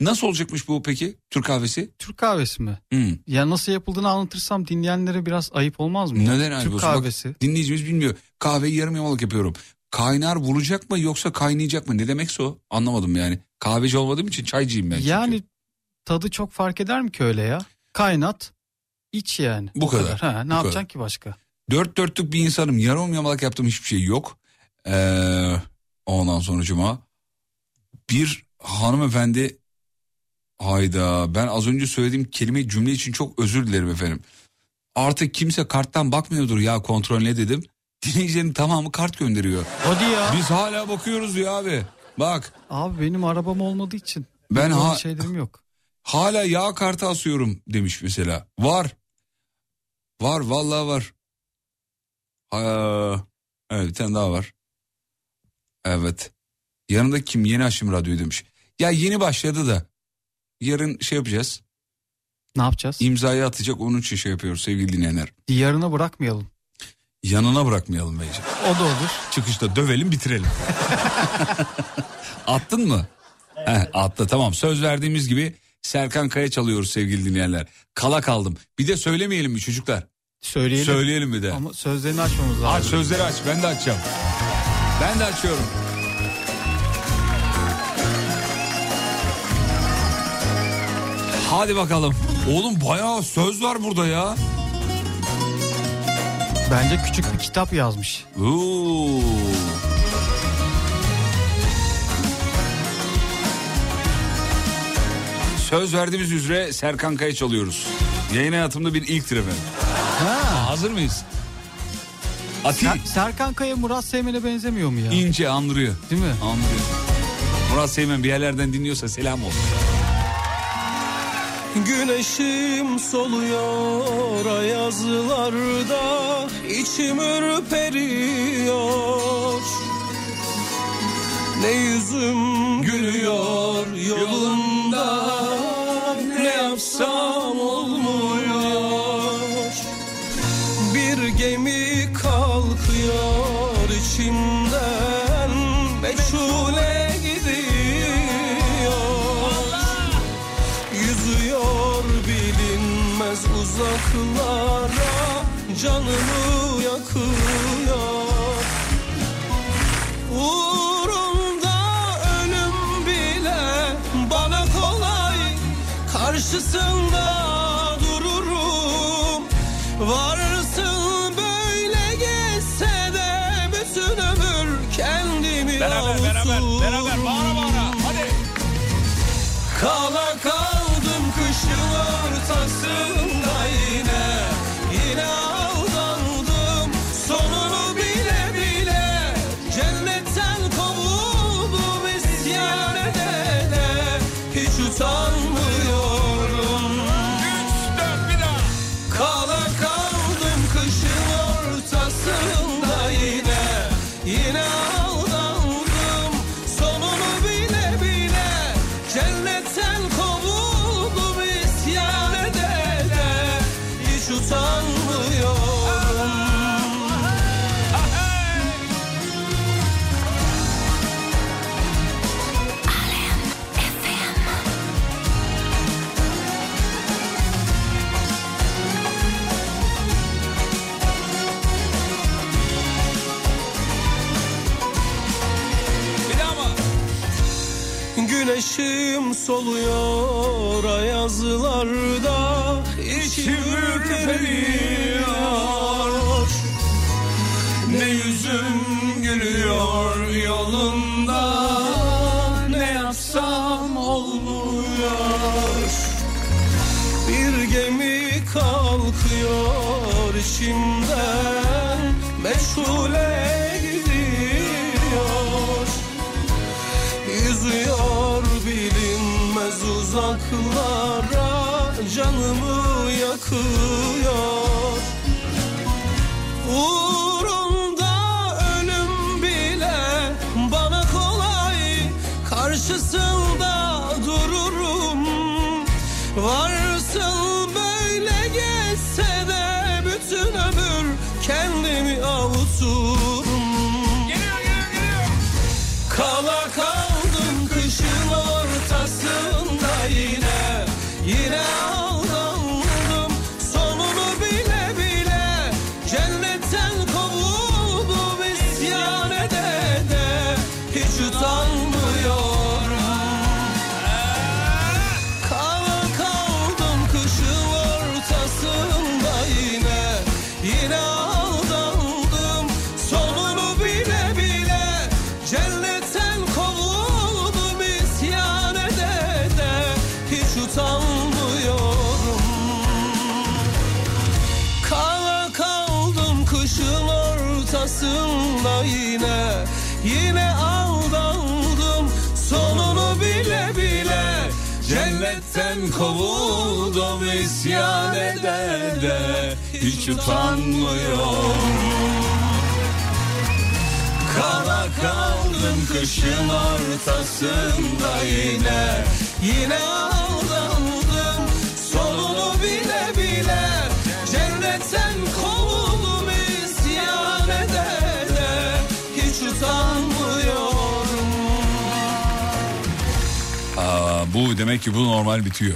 Nasıl olacakmış bu peki? Türk kahvesi? Türk kahvesi mi? Hmm. Ya nasıl yapıldığını anlatırsam dinleyenlere biraz ayıp olmaz mı? Neden ayıp Türk olsun? Bak, kahvesi. dinleyicimiz bilmiyor. Kahveyi yarım yamalak yapıyorum. Kaynar vuracak mı yoksa kaynayacak mı? Ne demekse o? Anlamadım yani. Kahveci olmadığım için çaycıyım ben. çünkü. yani tadı çok fark eder mi ki öyle ya? Kaynat, iç yani. Bu O kadar. Ha, ne Bu yapacaksın kadar. ki başka? Dört dörtlük bir insanım. Yarım yamalak yaptığım hiçbir şey yok. Ee, ondan sonucuma bir hanımefendi hayda ben az önce söylediğim kelime cümle için çok özür dilerim efendim. Artık kimse karttan bakmıyordur ya kontrol ne dedim. Dinleyicilerin tamamı kart gönderiyor. Hadi ya. Biz hala bakıyoruz ya abi. Bak Abi benim arabam olmadığı için. Ben ha- şeylerim yok. Hala yağ kartı asıyorum demiş mesela. Var. Var vallahi var. Ha, evet bir tane daha var. Evet. Yanında kim? Yeni Aşım Radyo demiş. Ya yeni başladı da. Yarın şey yapacağız. Ne yapacağız? İmzayı atacak onun için şey yapıyoruz sevgili dinleyenler. Yarına bırakmayalım. Yanına bırakmayalım bence. O da olur. Çıkışta dövelim bitirelim. Attın mı? Heh, attı tamam söz verdiğimiz gibi Serkan Kaya çalıyoruz sevgili dinleyenler. Kala kaldım. Bir de söylemeyelim mi çocuklar? Söyleyelim. Söyleyelim bir de. Ama sözlerini açmamız lazım. Aç sözleri aç ben de açacağım. Ben de açıyorum. Hadi bakalım. Oğlum bayağı söz var burada ya. Bence küçük bir kitap yazmış. Oo. Söz verdiğimiz üzere Serkan Kaya çalıyoruz. Yayın hayatımda bir ilktir efendim. Ha. Hazır mıyız? Ati Ser- Serkan Kaya Murat Seymen'e benzemiyor mu ya? ince andırıyor. Değil mi? Andırıyor. Murat Seymen bir yerlerden dinliyorsa selam olsun. Güneşim soluyor ayazlarda içim ürperiyor Ne yüzüm gülüyor yolunda Ne yapsam olmuyor. Bir gemi kalkıyor içimden Meçhule gidiyor. Yüzüyor bilinmez uzaklara Canımı yakıyor What Güneşim soluyor ayazlarda içim ürperiyor Canımı ede de Hiç utanmıyorum. Kala kaldım kışın ortasında yine. Yine aldandım sonunu bile bile. Cennetten kovulum isyan edene Hiç utanmıyorum. Aa, bu demek ki bu normal bitiyor.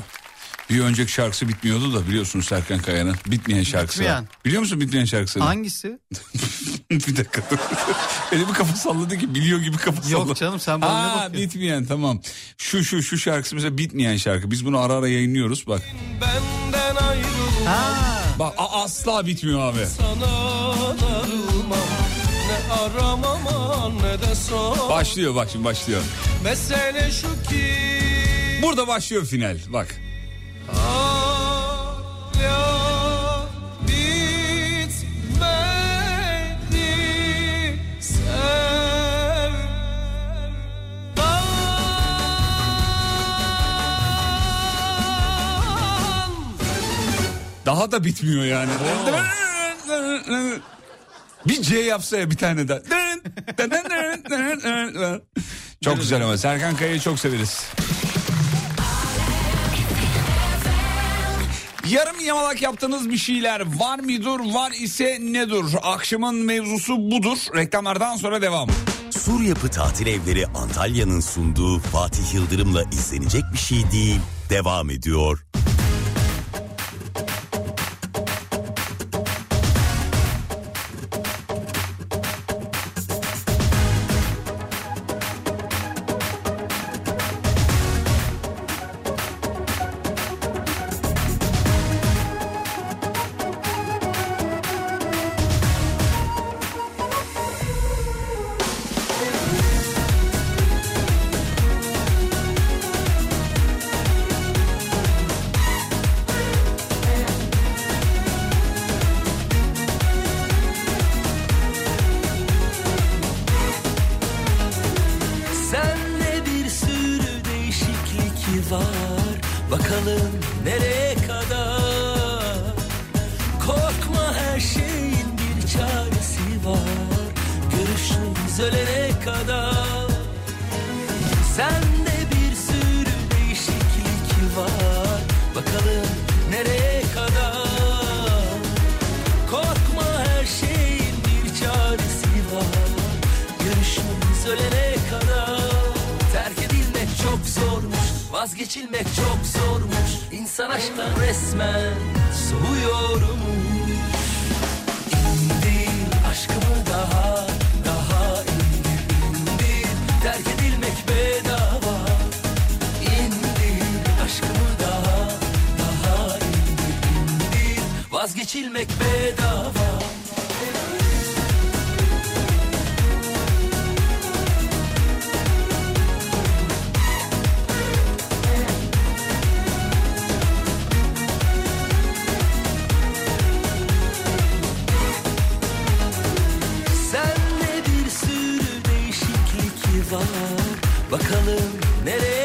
Bir önceki şarkısı bitmiyordu da biliyorsun Serkan Kaya'nın bitmeyen şarkısı. var. Bitmeyen. Biliyor musun bitmeyen şarkısını? Hangisi? bir dakika. Öyle bir kafa salladı ki biliyor gibi kafa salladı. Yok canım, sen bana ne Ha, bakıyorsun? bitmeyen tamam. Şu şu şu şarkısı mesela bitmeyen şarkı. Biz bunu ara ara yayınlıyoruz bak. Benden ayrılma Ha. Bak a- asla bitmiyor abi. sana Ne aramam ne de sor Başlıyor bak şimdi başlıyor. Mesele şu ki Burada başlıyor final bak. Daha da bitmiyor yani. Bir C yapsa ya bir tane daha. Çok güzel ama Serkan Kaya'yı çok severiz. Yarım yamalak yaptığınız bir şeyler var mıdır var ise nedir? Akşamın mevzusu budur. Reklamlardan sonra devam. Sur Yapı Tatil Evleri Antalya'nın sunduğu Fatih Yıldırım'la izlenecek bir şey değil. Devam ediyor. Ölene kadar. Terk edilmek çok zormuş Vazgeçilmek çok zormuş. İnsan aşktan resmen soğuyormuş İndir aşkımı daha daha indir. İndir Terk edilmek bedava. İndir aşkımı daha daha indir. İndir Vazgeçilmek bedava Bakalım nereye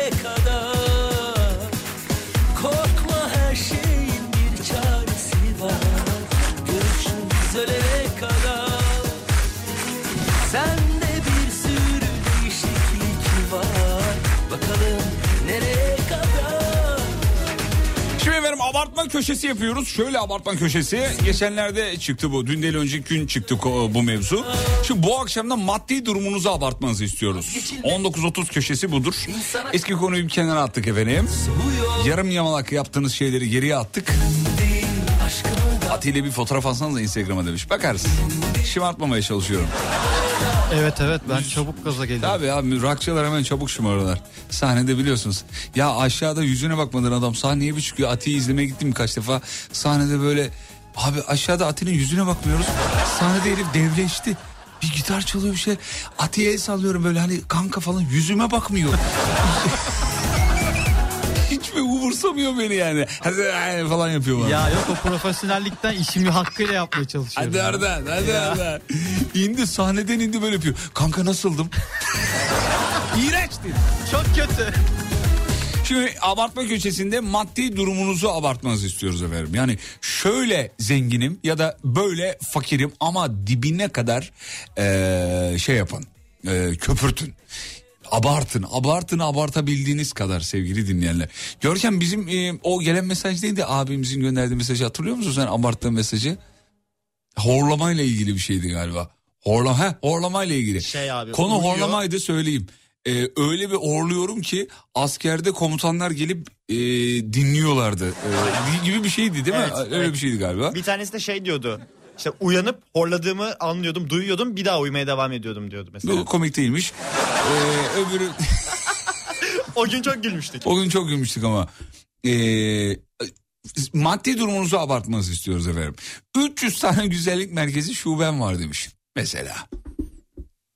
abartma köşesi yapıyoruz. Şöyle abartma köşesi. Geçenlerde çıktı bu. Dün değil önceki gün çıktı bu mevzu. Şimdi bu akşamda maddi durumunuzu abartmanızı istiyoruz. 19.30 köşesi budur. Eski konuyu bir kenara attık efendim. Yarım yamalak yaptığınız şeyleri geriye attık. Atilla bir fotoğraf alsanız da Instagram'a demiş. Bakarız. Şımartmamaya çalışıyorum. Evet evet ben çabuk gaza geliyorum. Tabii abi rockçılar hemen çabuk şımarırlar. Sahnede biliyorsunuz. Ya aşağıda yüzüne bakmadan adam sahneye bir çıkıyor. Ati'yi izlemeye gittim kaç defa. Sahnede böyle abi aşağıda Ati'nin yüzüne bakmıyoruz. Sahnede herif devleşti. Bir gitar çalıyor bir şey. Ati'ye el sallıyorum böyle hani kanka falan yüzüme bakmıyor. Umursamıyor beni yani. Hadi falan yapıyor bana. Ya yok o profesyonellikten işimi hakkıyla yapmaya çalışıyorum. Hadi ya. Arda, hadi Arda. İndi sahneden indi böyle yapıyor. Kanka nasıldım? İğrençti. Çok kötü. Şimdi abartma köşesinde maddi durumunuzu abartmanızı istiyoruz efendim. Yani şöyle zenginim ya da böyle fakirim ama dibine kadar eee, şey yapın. eee, köpürtün. Abartın, abartın abartabildiğiniz kadar sevgili dinleyenler. Görkem bizim eee, o gelen mesaj neydi abimizin gönderdiği mesajı hatırlıyor musun sen abarttığın mesajı? Horlamayla ilgili bir şeydi galiba. Horlama, he, horlamayla ilgili. Şey abi, Konu uyuyor. horlamaydı söyleyeyim. Ee, öyle bir horluyorum ki askerde komutanlar gelip e, dinliyorlardı. Ee, gibi bir şeydi değil mi? Evet, öyle evet. bir şeydi galiba. Bir tanesi de şey diyordu. İşte uyanıp horladığımı anlıyordum, duyuyordum. Bir daha uyumaya devam ediyordum diyordu mesela. Bu komik değilmiş. Ee, öbürü o gün çok gülmüştük. o gün çok gülmüştük ama. Ee, maddi durumunuzu abartmanızı istiyoruz efendim. 300 tane güzellik merkezi şubem var demiş. Mesela.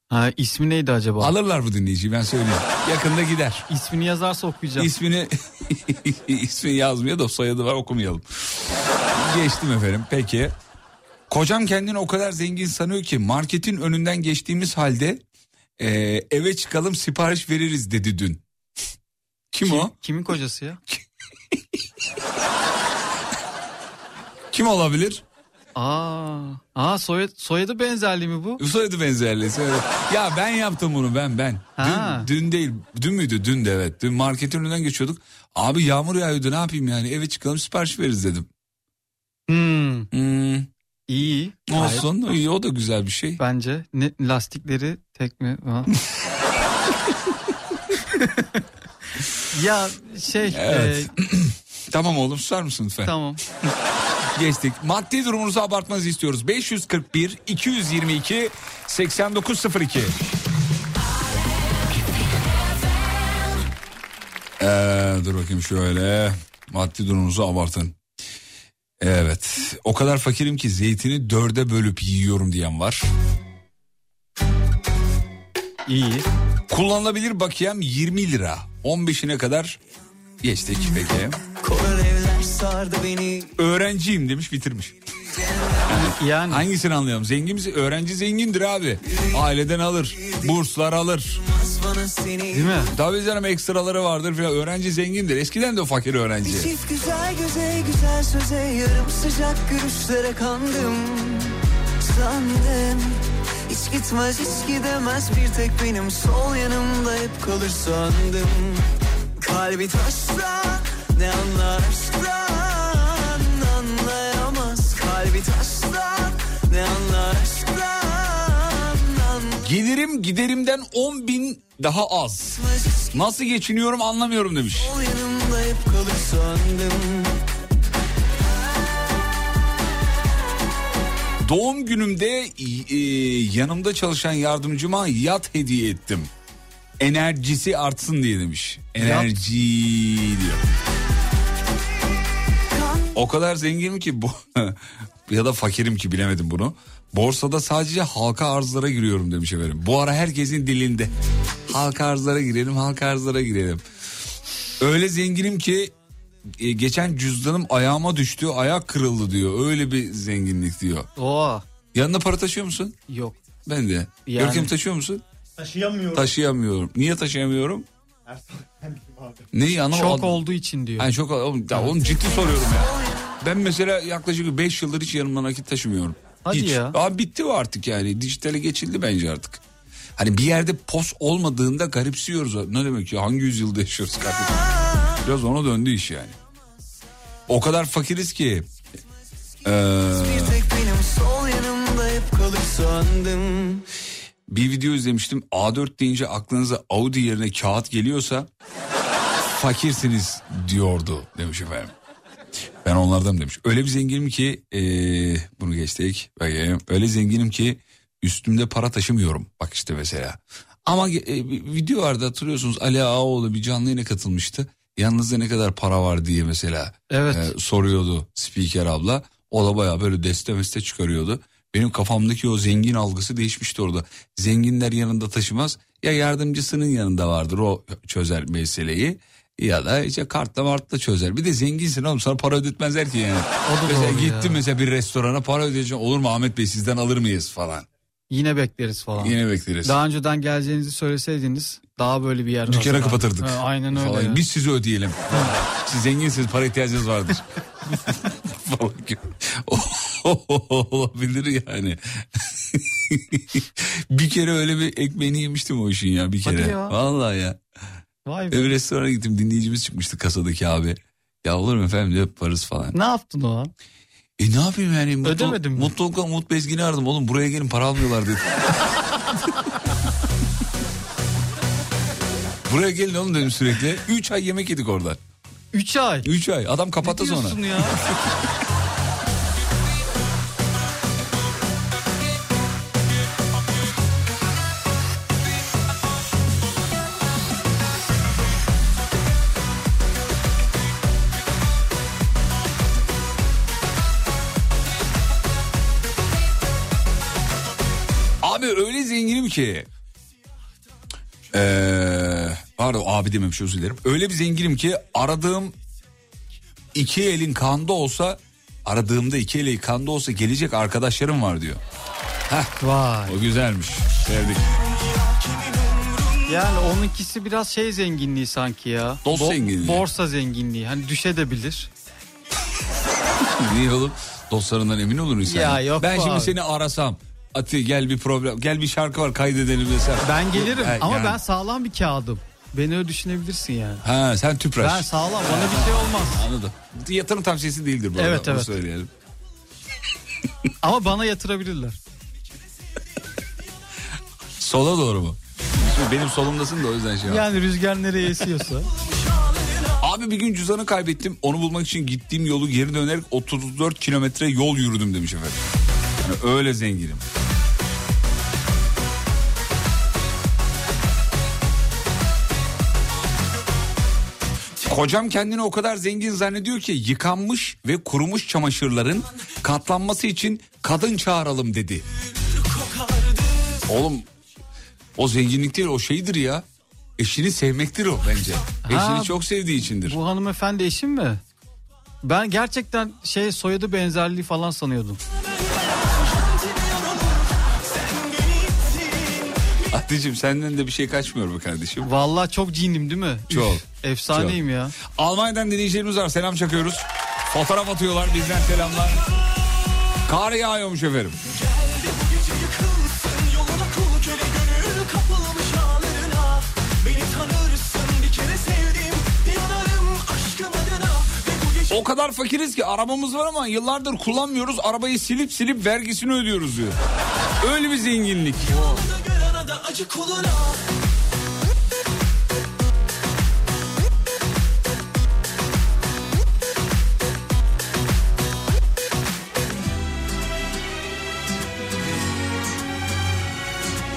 Ha, ismi neydi acaba? Alırlar bu dinleyiciyi ben söyleyeyim. Yakında gider. İsmini yazarsa okuyacağım. İsmini ismi yazmıyor da soyadı var okumayalım. Geçtim efendim peki. Kocam kendini o kadar zengin sanıyor ki marketin önünden geçtiğimiz halde e, eve çıkalım sipariş veririz dedi dün. Kim, o? Kimin kocası ya? Kim olabilir? Aa, aa soyad, soyadı benzerliği mi bu? Soyadı benzerliği. söyle. Ya ben yaptım bunu ben ben. Ha. Dün, dün değil dün müydü dün de evet. Dün marketin önünden geçiyorduk. Abi yağmur yağıyordu ne yapayım yani eve çıkalım sipariş veririz dedim. Hmm, Hmm, iyi. Gayet olsun iyi o da güzel bir şey. Bence ne, lastikleri tek mi? Ya şey Evet. e, Tamam oğlum susar mısın lütfen? tamam. Geçtik. Maddi durumunuzu abartmanızı istiyoruz. 541 222 8902. Ee, dur bakayım şöyle. Maddi durumunuzu abartın. Evet. O kadar fakirim ki zeytini dörde bölüp yiyorum diyen var. İyi. Kullanılabilir bakiyem 20 lira. 15'ine kadar geçtik peki. Öğrenciyim demiş bitirmiş. Yani Hangisini anlayalım? Zengin misin? Öğrenci zengindir abi. Aileden alır. Burslar alır. değil mi? Tabii canım ekstraları vardır filan. Öğrenci zengindir. Eskiden de o fakir öğrenci. Çift güzel göze güzel söze yarım sıcak gülüşlere kandım Sandım hiç gitmez hiç gidemez bir tek benim sol yanımda hep kalır sandım Kalbi taşsa ne anlar aşktan Kalbi taşsa ne anlar aşktan Gelirim giderimden 10 bin daha az. Nasıl geçiniyorum anlamıyorum demiş. sol yanımda hep kalır sandım Doğum günümde e, yanımda çalışan yardımcıma yat hediye ettim. Enerjisi artsın diye demiş. Enerji diyor. O kadar zenginim ki bu ya da fakirim ki bilemedim bunu. Borsada sadece halka arzlara giriyorum demiş efendim. Bu ara herkesin dilinde. Halka arzlara girelim, halka arzlara girelim. Öyle zenginim ki e, geçen cüzdanım ayağıma düştü, ayak kırıldı diyor. Öyle bir zenginlik diyor. Oha. Yanında para taşıyor musun? Yok. Ben de. Yani- Görkem taşıyor musun? Taşıyamıyorum. Taşıyamıyorum. Niye taşıyamıyorum? Neyi anlamadım. Şok olduğu için diyor. Yani çok oğlum, ya oğlum ciddi soruyorum ya. Ben mesela yaklaşık 5 yıldır hiç yanımda nakit taşımıyorum. Hadi hiç. ya. Abi bitti o artık yani. Dijitale geçildi bence artık. Hani bir yerde pos olmadığında garipsiyoruz. Ne demek ya hangi yüzyılda yaşıyoruz kardeşim? Biraz ona döndü iş yani. O kadar fakiriz ki. Ee, bir video izlemiştim. A4 deyince aklınıza Audi yerine kağıt geliyorsa fakirsiniz diyordu demiş efendim. Ben onlardan demiş. Öyle bir zenginim ki ee, bunu geçtik. Öyle zenginim ki üstümde para taşımıyorum. Bak işte mesela. Ama e, bir video vardı hatırlıyorsunuz Ali Ağaoğlu bir canlı yayına katılmıştı. Yanınızda ne kadar para var diye mesela Evet. e, soruyordu spiker abla. O da baya böyle deste meste çıkarıyordu. Benim kafamdaki o zengin algısı değişmişti orada. Zenginler yanında taşımaz. Ya yardımcısının yanında vardır o çözer meseleyi. Ya da işte kartla martla çözer. Bir de zenginsin oğlum sana para ödetmezler ki yani. O mesela gittim ya. mesela bir restorana para ödeyeceksin. Olur mu Ahmet Bey sizden alır mıyız falan. Yine bekleriz falan. Yine bekleriz. Daha önceden geleceğinizi söyleseydiniz Daha böyle bir yer. Dükkana olsa. kapatırdık. Ha, aynen öyle. Falan. Biz sizi ödeyelim. Siz zenginsiniz para ihtiyacınız vardır. Falan. Olabilir yani. bir kere öyle bir ekmeğini yemiştim o işin ya bir Hadi kere. ya. Vallahi ya. Vay be. Bir restorana gittim dinleyicimiz çıkmıştı kasadaki abi. Ya olur mu efendim diyor yaparız falan. Ne yaptın o an? E ne yapayım yani? Mutlu, Ödemedin mi? Mutlulukla Umut Bezgin'i aradım. Oğlum buraya gelin para almıyorlar dedi. buraya gelin oğlum dedim sürekli. 3 ay yemek yedik orada. 3 ay. 3 ay. Adam kapattı Ne sonra. diyorsun ya? ki. Ee, pardon abi dememiş özür dilerim. Öyle bir zenginim ki aradığım iki elin kanda olsa aradığımda iki eli kanda olsa gelecek arkadaşlarım var diyor. Vay. O güzelmiş. Sevdik. Yani onunkisi biraz şey zenginliği sanki ya. Dost zenginliği. Borsa zenginliği. Hani düşebilir. Niye oğlum? Dostlarından emin olur insan. Ya yok Ben şimdi abi. seni arasam. Ati gel bir problem. Gel bir şarkı var kaydedelim desem. Ben gelirim Ha, ama yani. ben sağlam bir kağıdım. Beni öyle düşünebilirsin yani. Ha sen tüpraş. Ben sağlam bana bir şey olmaz. Anladım. Yatırım tavsiyesi değildir bu Evet, arada. Evet. söyleyelim. Ama bana yatırabilirler. Sola doğru mu? Şimdi benim solumdasın da o yüzden şey. Yani rüzgar nereye esiyorsa. Abi bir gün cüzdanı kaybettim. Onu bulmak için gittiğim yolu geri dönerek 34 kilometre yol yürüdüm demiş efendim. Yani öyle zenginim. Kocam kendini o kadar zengin zannediyor ki yıkanmış ve kurumuş çamaşırların katlanması için kadın çağıralım dedi. Oğlum o zenginlik değil o şeydir ya. Eşini sevmektir o bence. Eşini Ha, çok sevdiği içindir. Bu hanımefendi eşim mi? Ben gerçekten şey soyadı benzerliği falan sanıyordum. Aticim senden de bir şey kaçmıyor be kardeşim. Vallahi çok cinim değil mi? Çok. Üf, efsaneyim ya. Almanya'dan dinleyicilerimiz var selam çakıyoruz. Fotoğraf atıyorlar bizden selamlar. Kar yağıyormuş efendim. O kadar fakiriz ki arabamız var ama yıllardır kullanmıyoruz. Arabayı silip silip vergisini ödüyoruz diyor. Öyle bir zenginlik.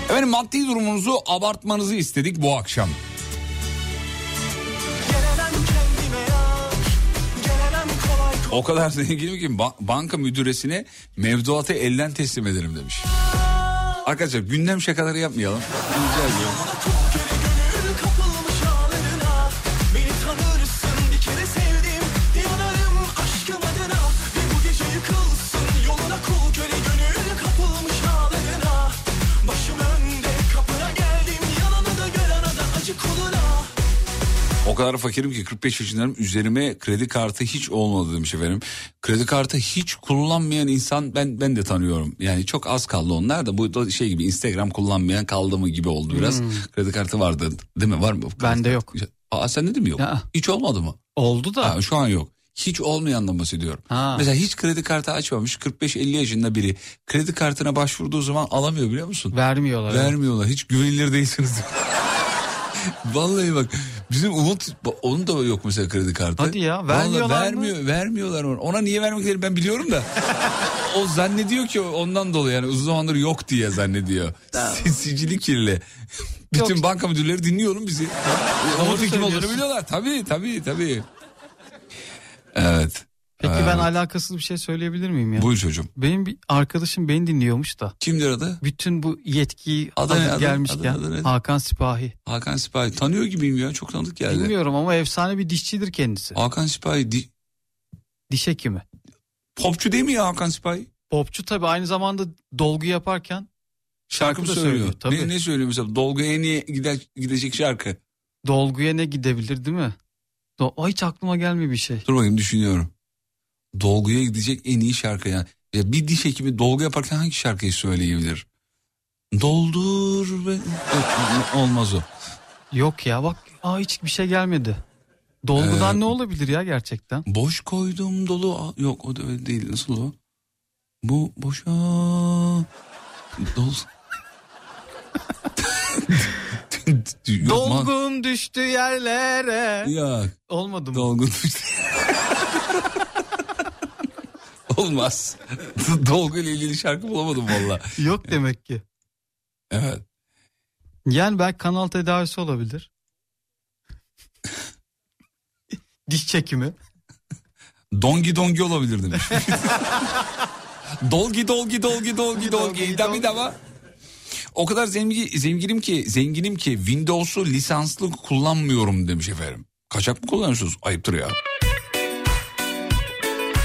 Efendim maddi durumunuzu abartmanızı istedik bu akşam. O kadar zenginim ki ba- banka müdüresine mevduatı elden teslim ederim demiş. Arkadaşlar gündem şakaları yapmayalım. Rica ediyorum. Kadar fakirim ki 45 yaşındayım üzerime kredi kartı hiç olmadı demiş efendim. Kredi kartı hiç kullanmayan insan ben ben de tanıyorum. Yani çok az kaldı onlar da bu da şey gibi Instagram kullanmayan kaldı mı gibi oldu biraz. Kredi kartı vardı değil mi var mı? Hmm. Bende yok. Aa sende de mi yok? Ya. Hiç olmadı mı? Oldu da. Ha, şu an yok. Hiç olmayandan bahsediyorum. Ha. Mesela hiç kredi kartı açmamış 45-50 yaşında biri kredi kartına başvurduğu zaman alamıyor biliyor musun? Vermiyorlar. Vermiyorlar. Hiç güvenilir değilsiniz. Vallahi bak bizim Umut onun da yok mesela kredi kartı. Hadi ya, Vallahi vermiyorlar mı? vermiyor, Vermiyorlar ona. Ona niye vermekleri ben biliyorum da. o zannediyor ki ondan dolayı yani uzun zamandır yok diye zannediyor. Sicili kirli. Bütün Yok. banka müdürleri dinliyorum bizi. Umut'un kim olduğunu biliyorlar. Tabii tabii tabii. Evet. Peki Ee, ben alakasız bir şey söyleyebilir miyim ya? Buyur çocuğum. Benim bir arkadaşım beni dinliyormuş da. Kimdir adı? Bütün bu yetkiyi Adı ne, adı- gelmişken adı- adı ne? Hakan Sipahi. Hakan Sipahi. Tanıyor gibiyim ya. Çok tanıdık geldi. Bilmiyorum ama efsane bir dişçidir kendisi. Hakan Sipahi. Di- Diş hekimi. Popçu değil mi ya Hakan Sipahi? Popçu tabii aynı zamanda dolgu yaparken Şarkı mı da söylüyor? söylüyor, tabii. Ne, ne söylüyor mesela? Dolguya niye gider, gidecek şarkı? Dolguya ne gidebilir değil mi? Do- o hiç aklıma gelmiyor bir şey. Dur bakayım düşünüyorum. Dolguya gidecek en iyi şarkı yani. Ya bir diş hekimi dolgu yaparken hangi şarkıyı söyleyebilir? Doldur ve... Yok, olmaz o. Yok ya bak aa hiç bir şey gelmedi. Dolgudan Ee, ne olabilir ya gerçekten? Boş koydum dolu... Yok o da öyle değil. Nasıl o? Bu boşa... Dol... Dolgum düştü yerlere. Ya Olmadı mı? dolgu düştü. Olmaz. Dolgu ile ilgili şarkı bulamadım valla. Yok demek ki. Evet. Yani belki kanal tedavisi olabilir. Diş çekimi. Dongi dongi olabilir demiş. dolgi dolgi dolgi dolgi dolgi. Dolgi, Tabii dolgi. de ama. O kadar zengin, zenginim ki zenginim ki Windows'u lisanslı kullanmıyorum demiş efendim. Kaçak mı kullanıyorsunuz? Ayıptır ya.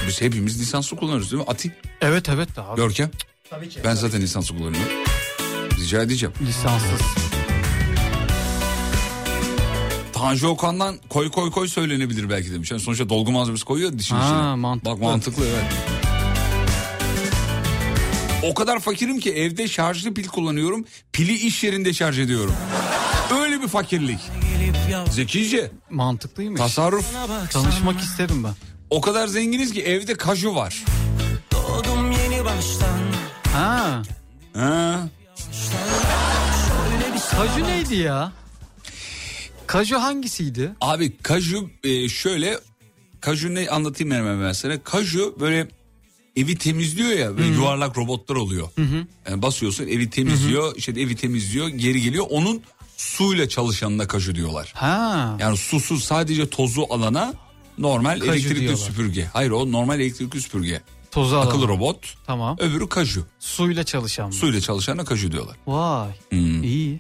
Biz hepimiz lisanslı kullanıyoruz değil mi? Ati, Evet evet abi. Görkem. Tabii ki. Ben zaten lisanslı kullanıyorum. Rica edeceğim. Lisanssız. Tanju Okan'dan koy koy koy söylenebilir belki demiş. Yani sonuçta dolgu malzemesi koyuyor dişin Ha, içine. mantıklı. Bak mantıklı evet. O kadar fakirim ki evde şarjlı pil kullanıyorum. Pili iş yerinde şarj ediyorum. Öyle bir fakirlik. Zekice, Mantıklıymış. tasarruf. Tanışmak isterim ben. O kadar zenginiz ki evde kaju var. Doğdum yeni baştan Ha. Ha. Kaju neydi ya? Kaju hangisiydi? Abi kaju e, şöyle kaju ne anlatayım hemen ben sana. Kaju böyle evi temizliyor ya böyle yuvarlak robotlar oluyor. Yani basıyorsun evi temizliyor işte evi temizliyor geri geliyor onun suyla çalışanına kaju diyorlar. Ha. Yani susuz sadece tozu alana normal Kaju elektrikli diyorlar. süpürge. Hayır o normal elektrikli süpürge. Tozu alalım. Akıllı robot Tamam. öbürü kaju. Suyla çalışan mı? Suyla çalışana kaju diyorlar. Vay. Hmm. İyi.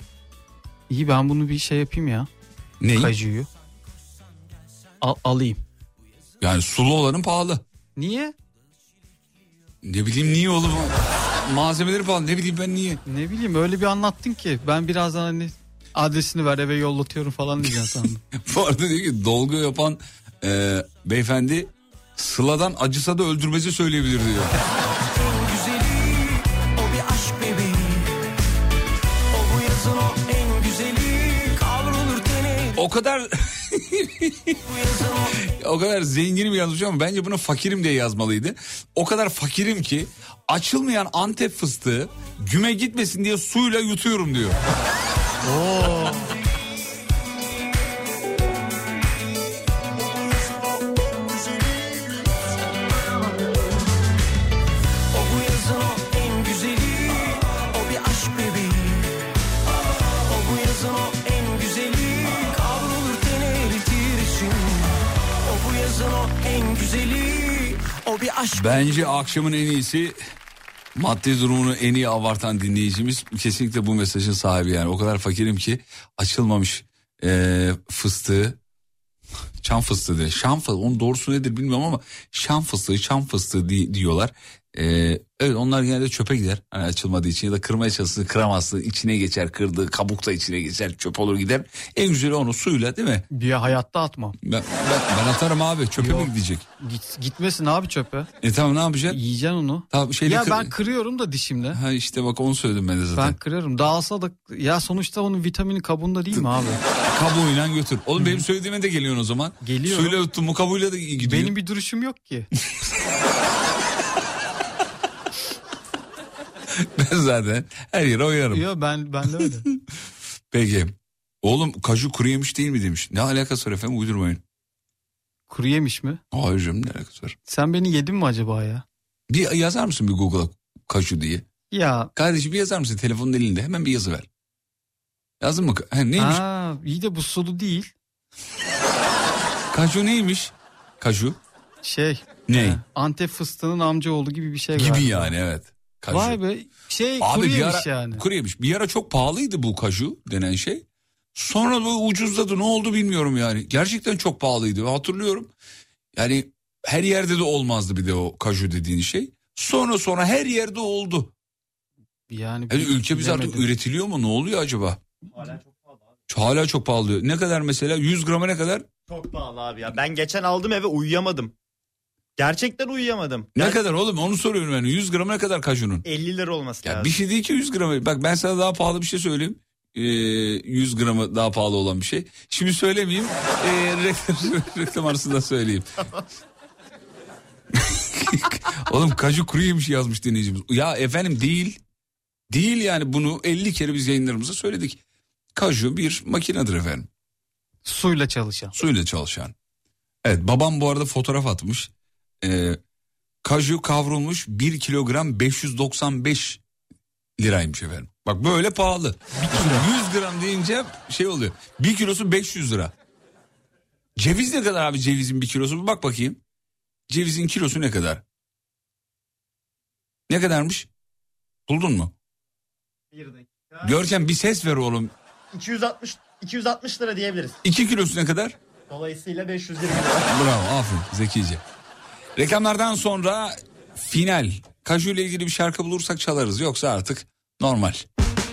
İyi ben bunu bir şey yapayım ya. Ne? Kajuyu. Al- alayım. Yani sulu olanın pahalı. Niye? Ne bileyim niye oğlum? Malzemeleri pahalı ne bileyim ben niye? Ne bileyim öyle bir anlattın ki. Ben birazdan hani adresini ver eve yollatıyorum falan diyeceğim sandım. Bu arada diyor ki dolgu yapan e, beyefendi Sıla'dan acısa da öldürmesi söyleyebilir diyor. O kadar o kadar zenginim yazmış ama bence bunu fakirim diye yazmalıydı. O kadar fakirim ki açılmayan Antep fıstığı güme gitmesin diye suyla yutuyorum diyor. O aşk Bence akşamın en iyisi maddi durumunu en iyi abartan dinleyicimiz kesinlikle bu mesajın sahibi yani. O kadar fakirim ki açılmamış eee, fıstığı çam fıstığı diye. Şam fıstığı onun doğrusu nedir bilmiyorum ama şam fıstığı çam fıstığı di- diyorlar. Eee, evet onlar genelde çöpe gider hani açılmadığı için ya da kırmaya çalışsın kıramazsın içine geçer kırdığı kabuk da içine geçer çöp olur gider. En güzeli onu suyla değil mi? bir hayatta atmam. Ben, ben, ben atarım abi çöpe mi Yok. gidecek? Git, gitmesin abi çöpe. E tamam ne yapacaksın? Yiyeceksin onu. Tamam, şeyle ya kır- ben kırıyorum da dişimle. Ha işte bak onu söyledim ben de zaten. Ben kırıyorum. Dağılsa da ya sonuçta onun vitamini kabuğunda değil mi abi? Kabuğuyla götür. Oğlum benim söylediğime de geliyorsun o zaman. Geliyorum. Suyla yuttun mu kabuğuyla da gidiyor. Benim bir duruşum yok ki. Ben zaten her yere oyarım. Yok ben ben de öyle. Peki. Oğlum kaju kuru yemiş değil mi demiş. Ne alakası var efendim uydurmayın. Kuru yemiş mi? Hayır canım ne alakası var. Sen beni yedin mi acaba ya? Bir yazar mısın bir Google'a kaju diye. Ya Kardeşim bir yazar mısın telefonun elinde hemen bir yazı ver. Yazdın mı? Ha, neymiş? Aa, iyi de bu sulu değil. Kaju neymiş? Kaju Şey. Ne? e, Antep fıstığının amcaoğlu gibi bir şey gibi galiba. yani evet. Kaju. Vay be şey Abi kuru yemiş ara, yani. Kuru yemiş. Bir ara çok pahalıydı bu kaju denen şey. Sonra da ucuzladı ne oldu bilmiyorum yani. Gerçekten çok pahalıydı hatırlıyorum. Yani her yerde de olmazdı bir de o kaju dediğin şey. Sonra sonra her yerde oldu. Yani Yani ülkemiz artık üretiliyor mu? Ne oluyor acaba? Hala çok pahalı abi. Hala çok pahalı. Ne kadar mesela? 100 grama ne kadar? Çok pahalı abi ya. Ben geçen aldım eve uyuyamadım. Gerçekten uyuyamadım. Ne Yani kadar oğlum? Onu soruyorum ben. 100 grama ne kadar kajunun? 50 lira olması Ya lazım. bir şey değil ki 100 gramı. Bak ben sana daha pahalı bir şey söyleyeyim. Ee, 100 gramı daha pahalı olan bir şey. Şimdi söylemeyeyim. Ee, reklam, reklam arasında söyleyeyim. Oğlum kaju kuru yemiş yazmış dinleyicimiz. Ya efendim değil. Değil yani bunu 50 kere biz yayınlarımızda söyledik. Kaju bir makinedir efendim. Suyla çalışan. Suyla çalışan. Evet babam bu arada fotoğraf atmış. Ee, kaju kavrulmuş 1 kilogram 595 liraymış efendim. Bak böyle pahalı. 100 gram deyince şey oluyor. 1 kilosu 500 lira. Ceviz ne kadar abi cevizin bir kilosu? Bir Bak bakayım. Cevizin kilosu ne kadar? Ne kadarmış? Buldun mu? Bir dakika. Görkem bir ses ver oğlum. 260 260 lira diyebiliriz. 2 kilosu ne kadar? Dolayısıyla 520 lira. Bravo aferin zekice. Reklamlardan sonra final. Kaju ile ilgili bir şarkı bulursak çalarız yoksa artık normal.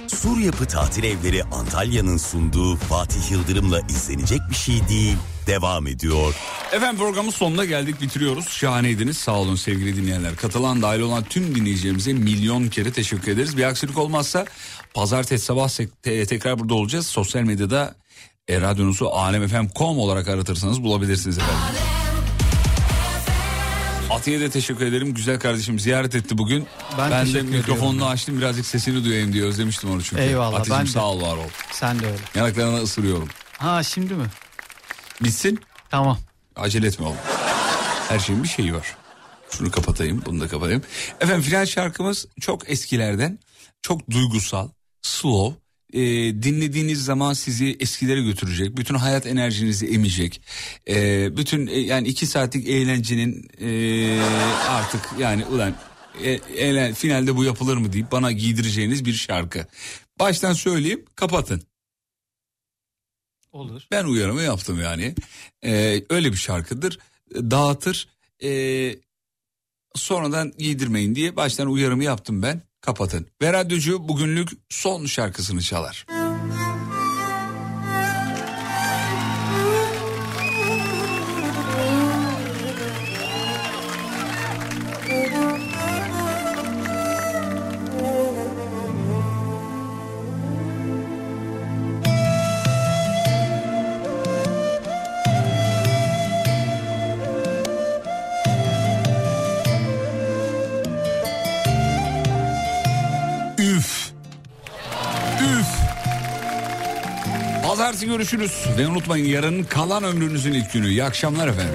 Sur Yapı Tatil Evleri Antalya'nın sunduğu Fatih Yıldırım'la izlenecek bir şey değil. Devam ediyor. Efendim programın sonuna geldik bitiriyoruz. Şahaneydiniz sağ olun sevgili dinleyenler. Katılan dahil olan tüm dinleyicilerimize milyon kere teşekkür ederiz. Bir aksilik olmazsa pazartesi sabah tekrar burada olacağız. Sosyal medyada e, radyonuzu alemfm.com olarak aratırsanız bulabilirsiniz efendim. Atiye de teşekkür ederim. Güzel kardeşim ziyaret etti bugün. Ben de teşekkür mikrofonunu açtım birazcık sesini duyayım diye özlemiştim onu çünkü. Eyvallah, Atizim ben de. sağ ol var ol. Sen de öyle. Yanaklarına ısırıyorum. Ha şimdi mi? Bitsin. Tamam. Acele etme oğlum. Her şeyin bir şeyi var. Şunu kapatayım, bunu da kapatayım. Efendim final şarkımız çok eskilerden, çok duygusal, slow. Ee, dinlediğiniz zaman sizi eskilere götürecek, bütün hayat enerjinizi emecek. Ee, bütün e, yani iki saatlik eğlencenin e, artık yani ulan e, eğlen, finalde bu yapılır mı deyip bana giydireceğiniz bir şarkı. Baştan söyleyeyim, kapatın. Olur. Ben uyarımı yaptım yani. Ee, öyle bir şarkıdır. Dağıtır. Ee, sonradan giydirmeyin diye baştan uyarımı yaptım ben. Kapatın. Ve radyocu bugünlük son şarkısını çalar. Pazartesi görüşürüz. Ve unutmayın yarın kalan ömrünüzün ilk günü. İyi akşamlar efendim.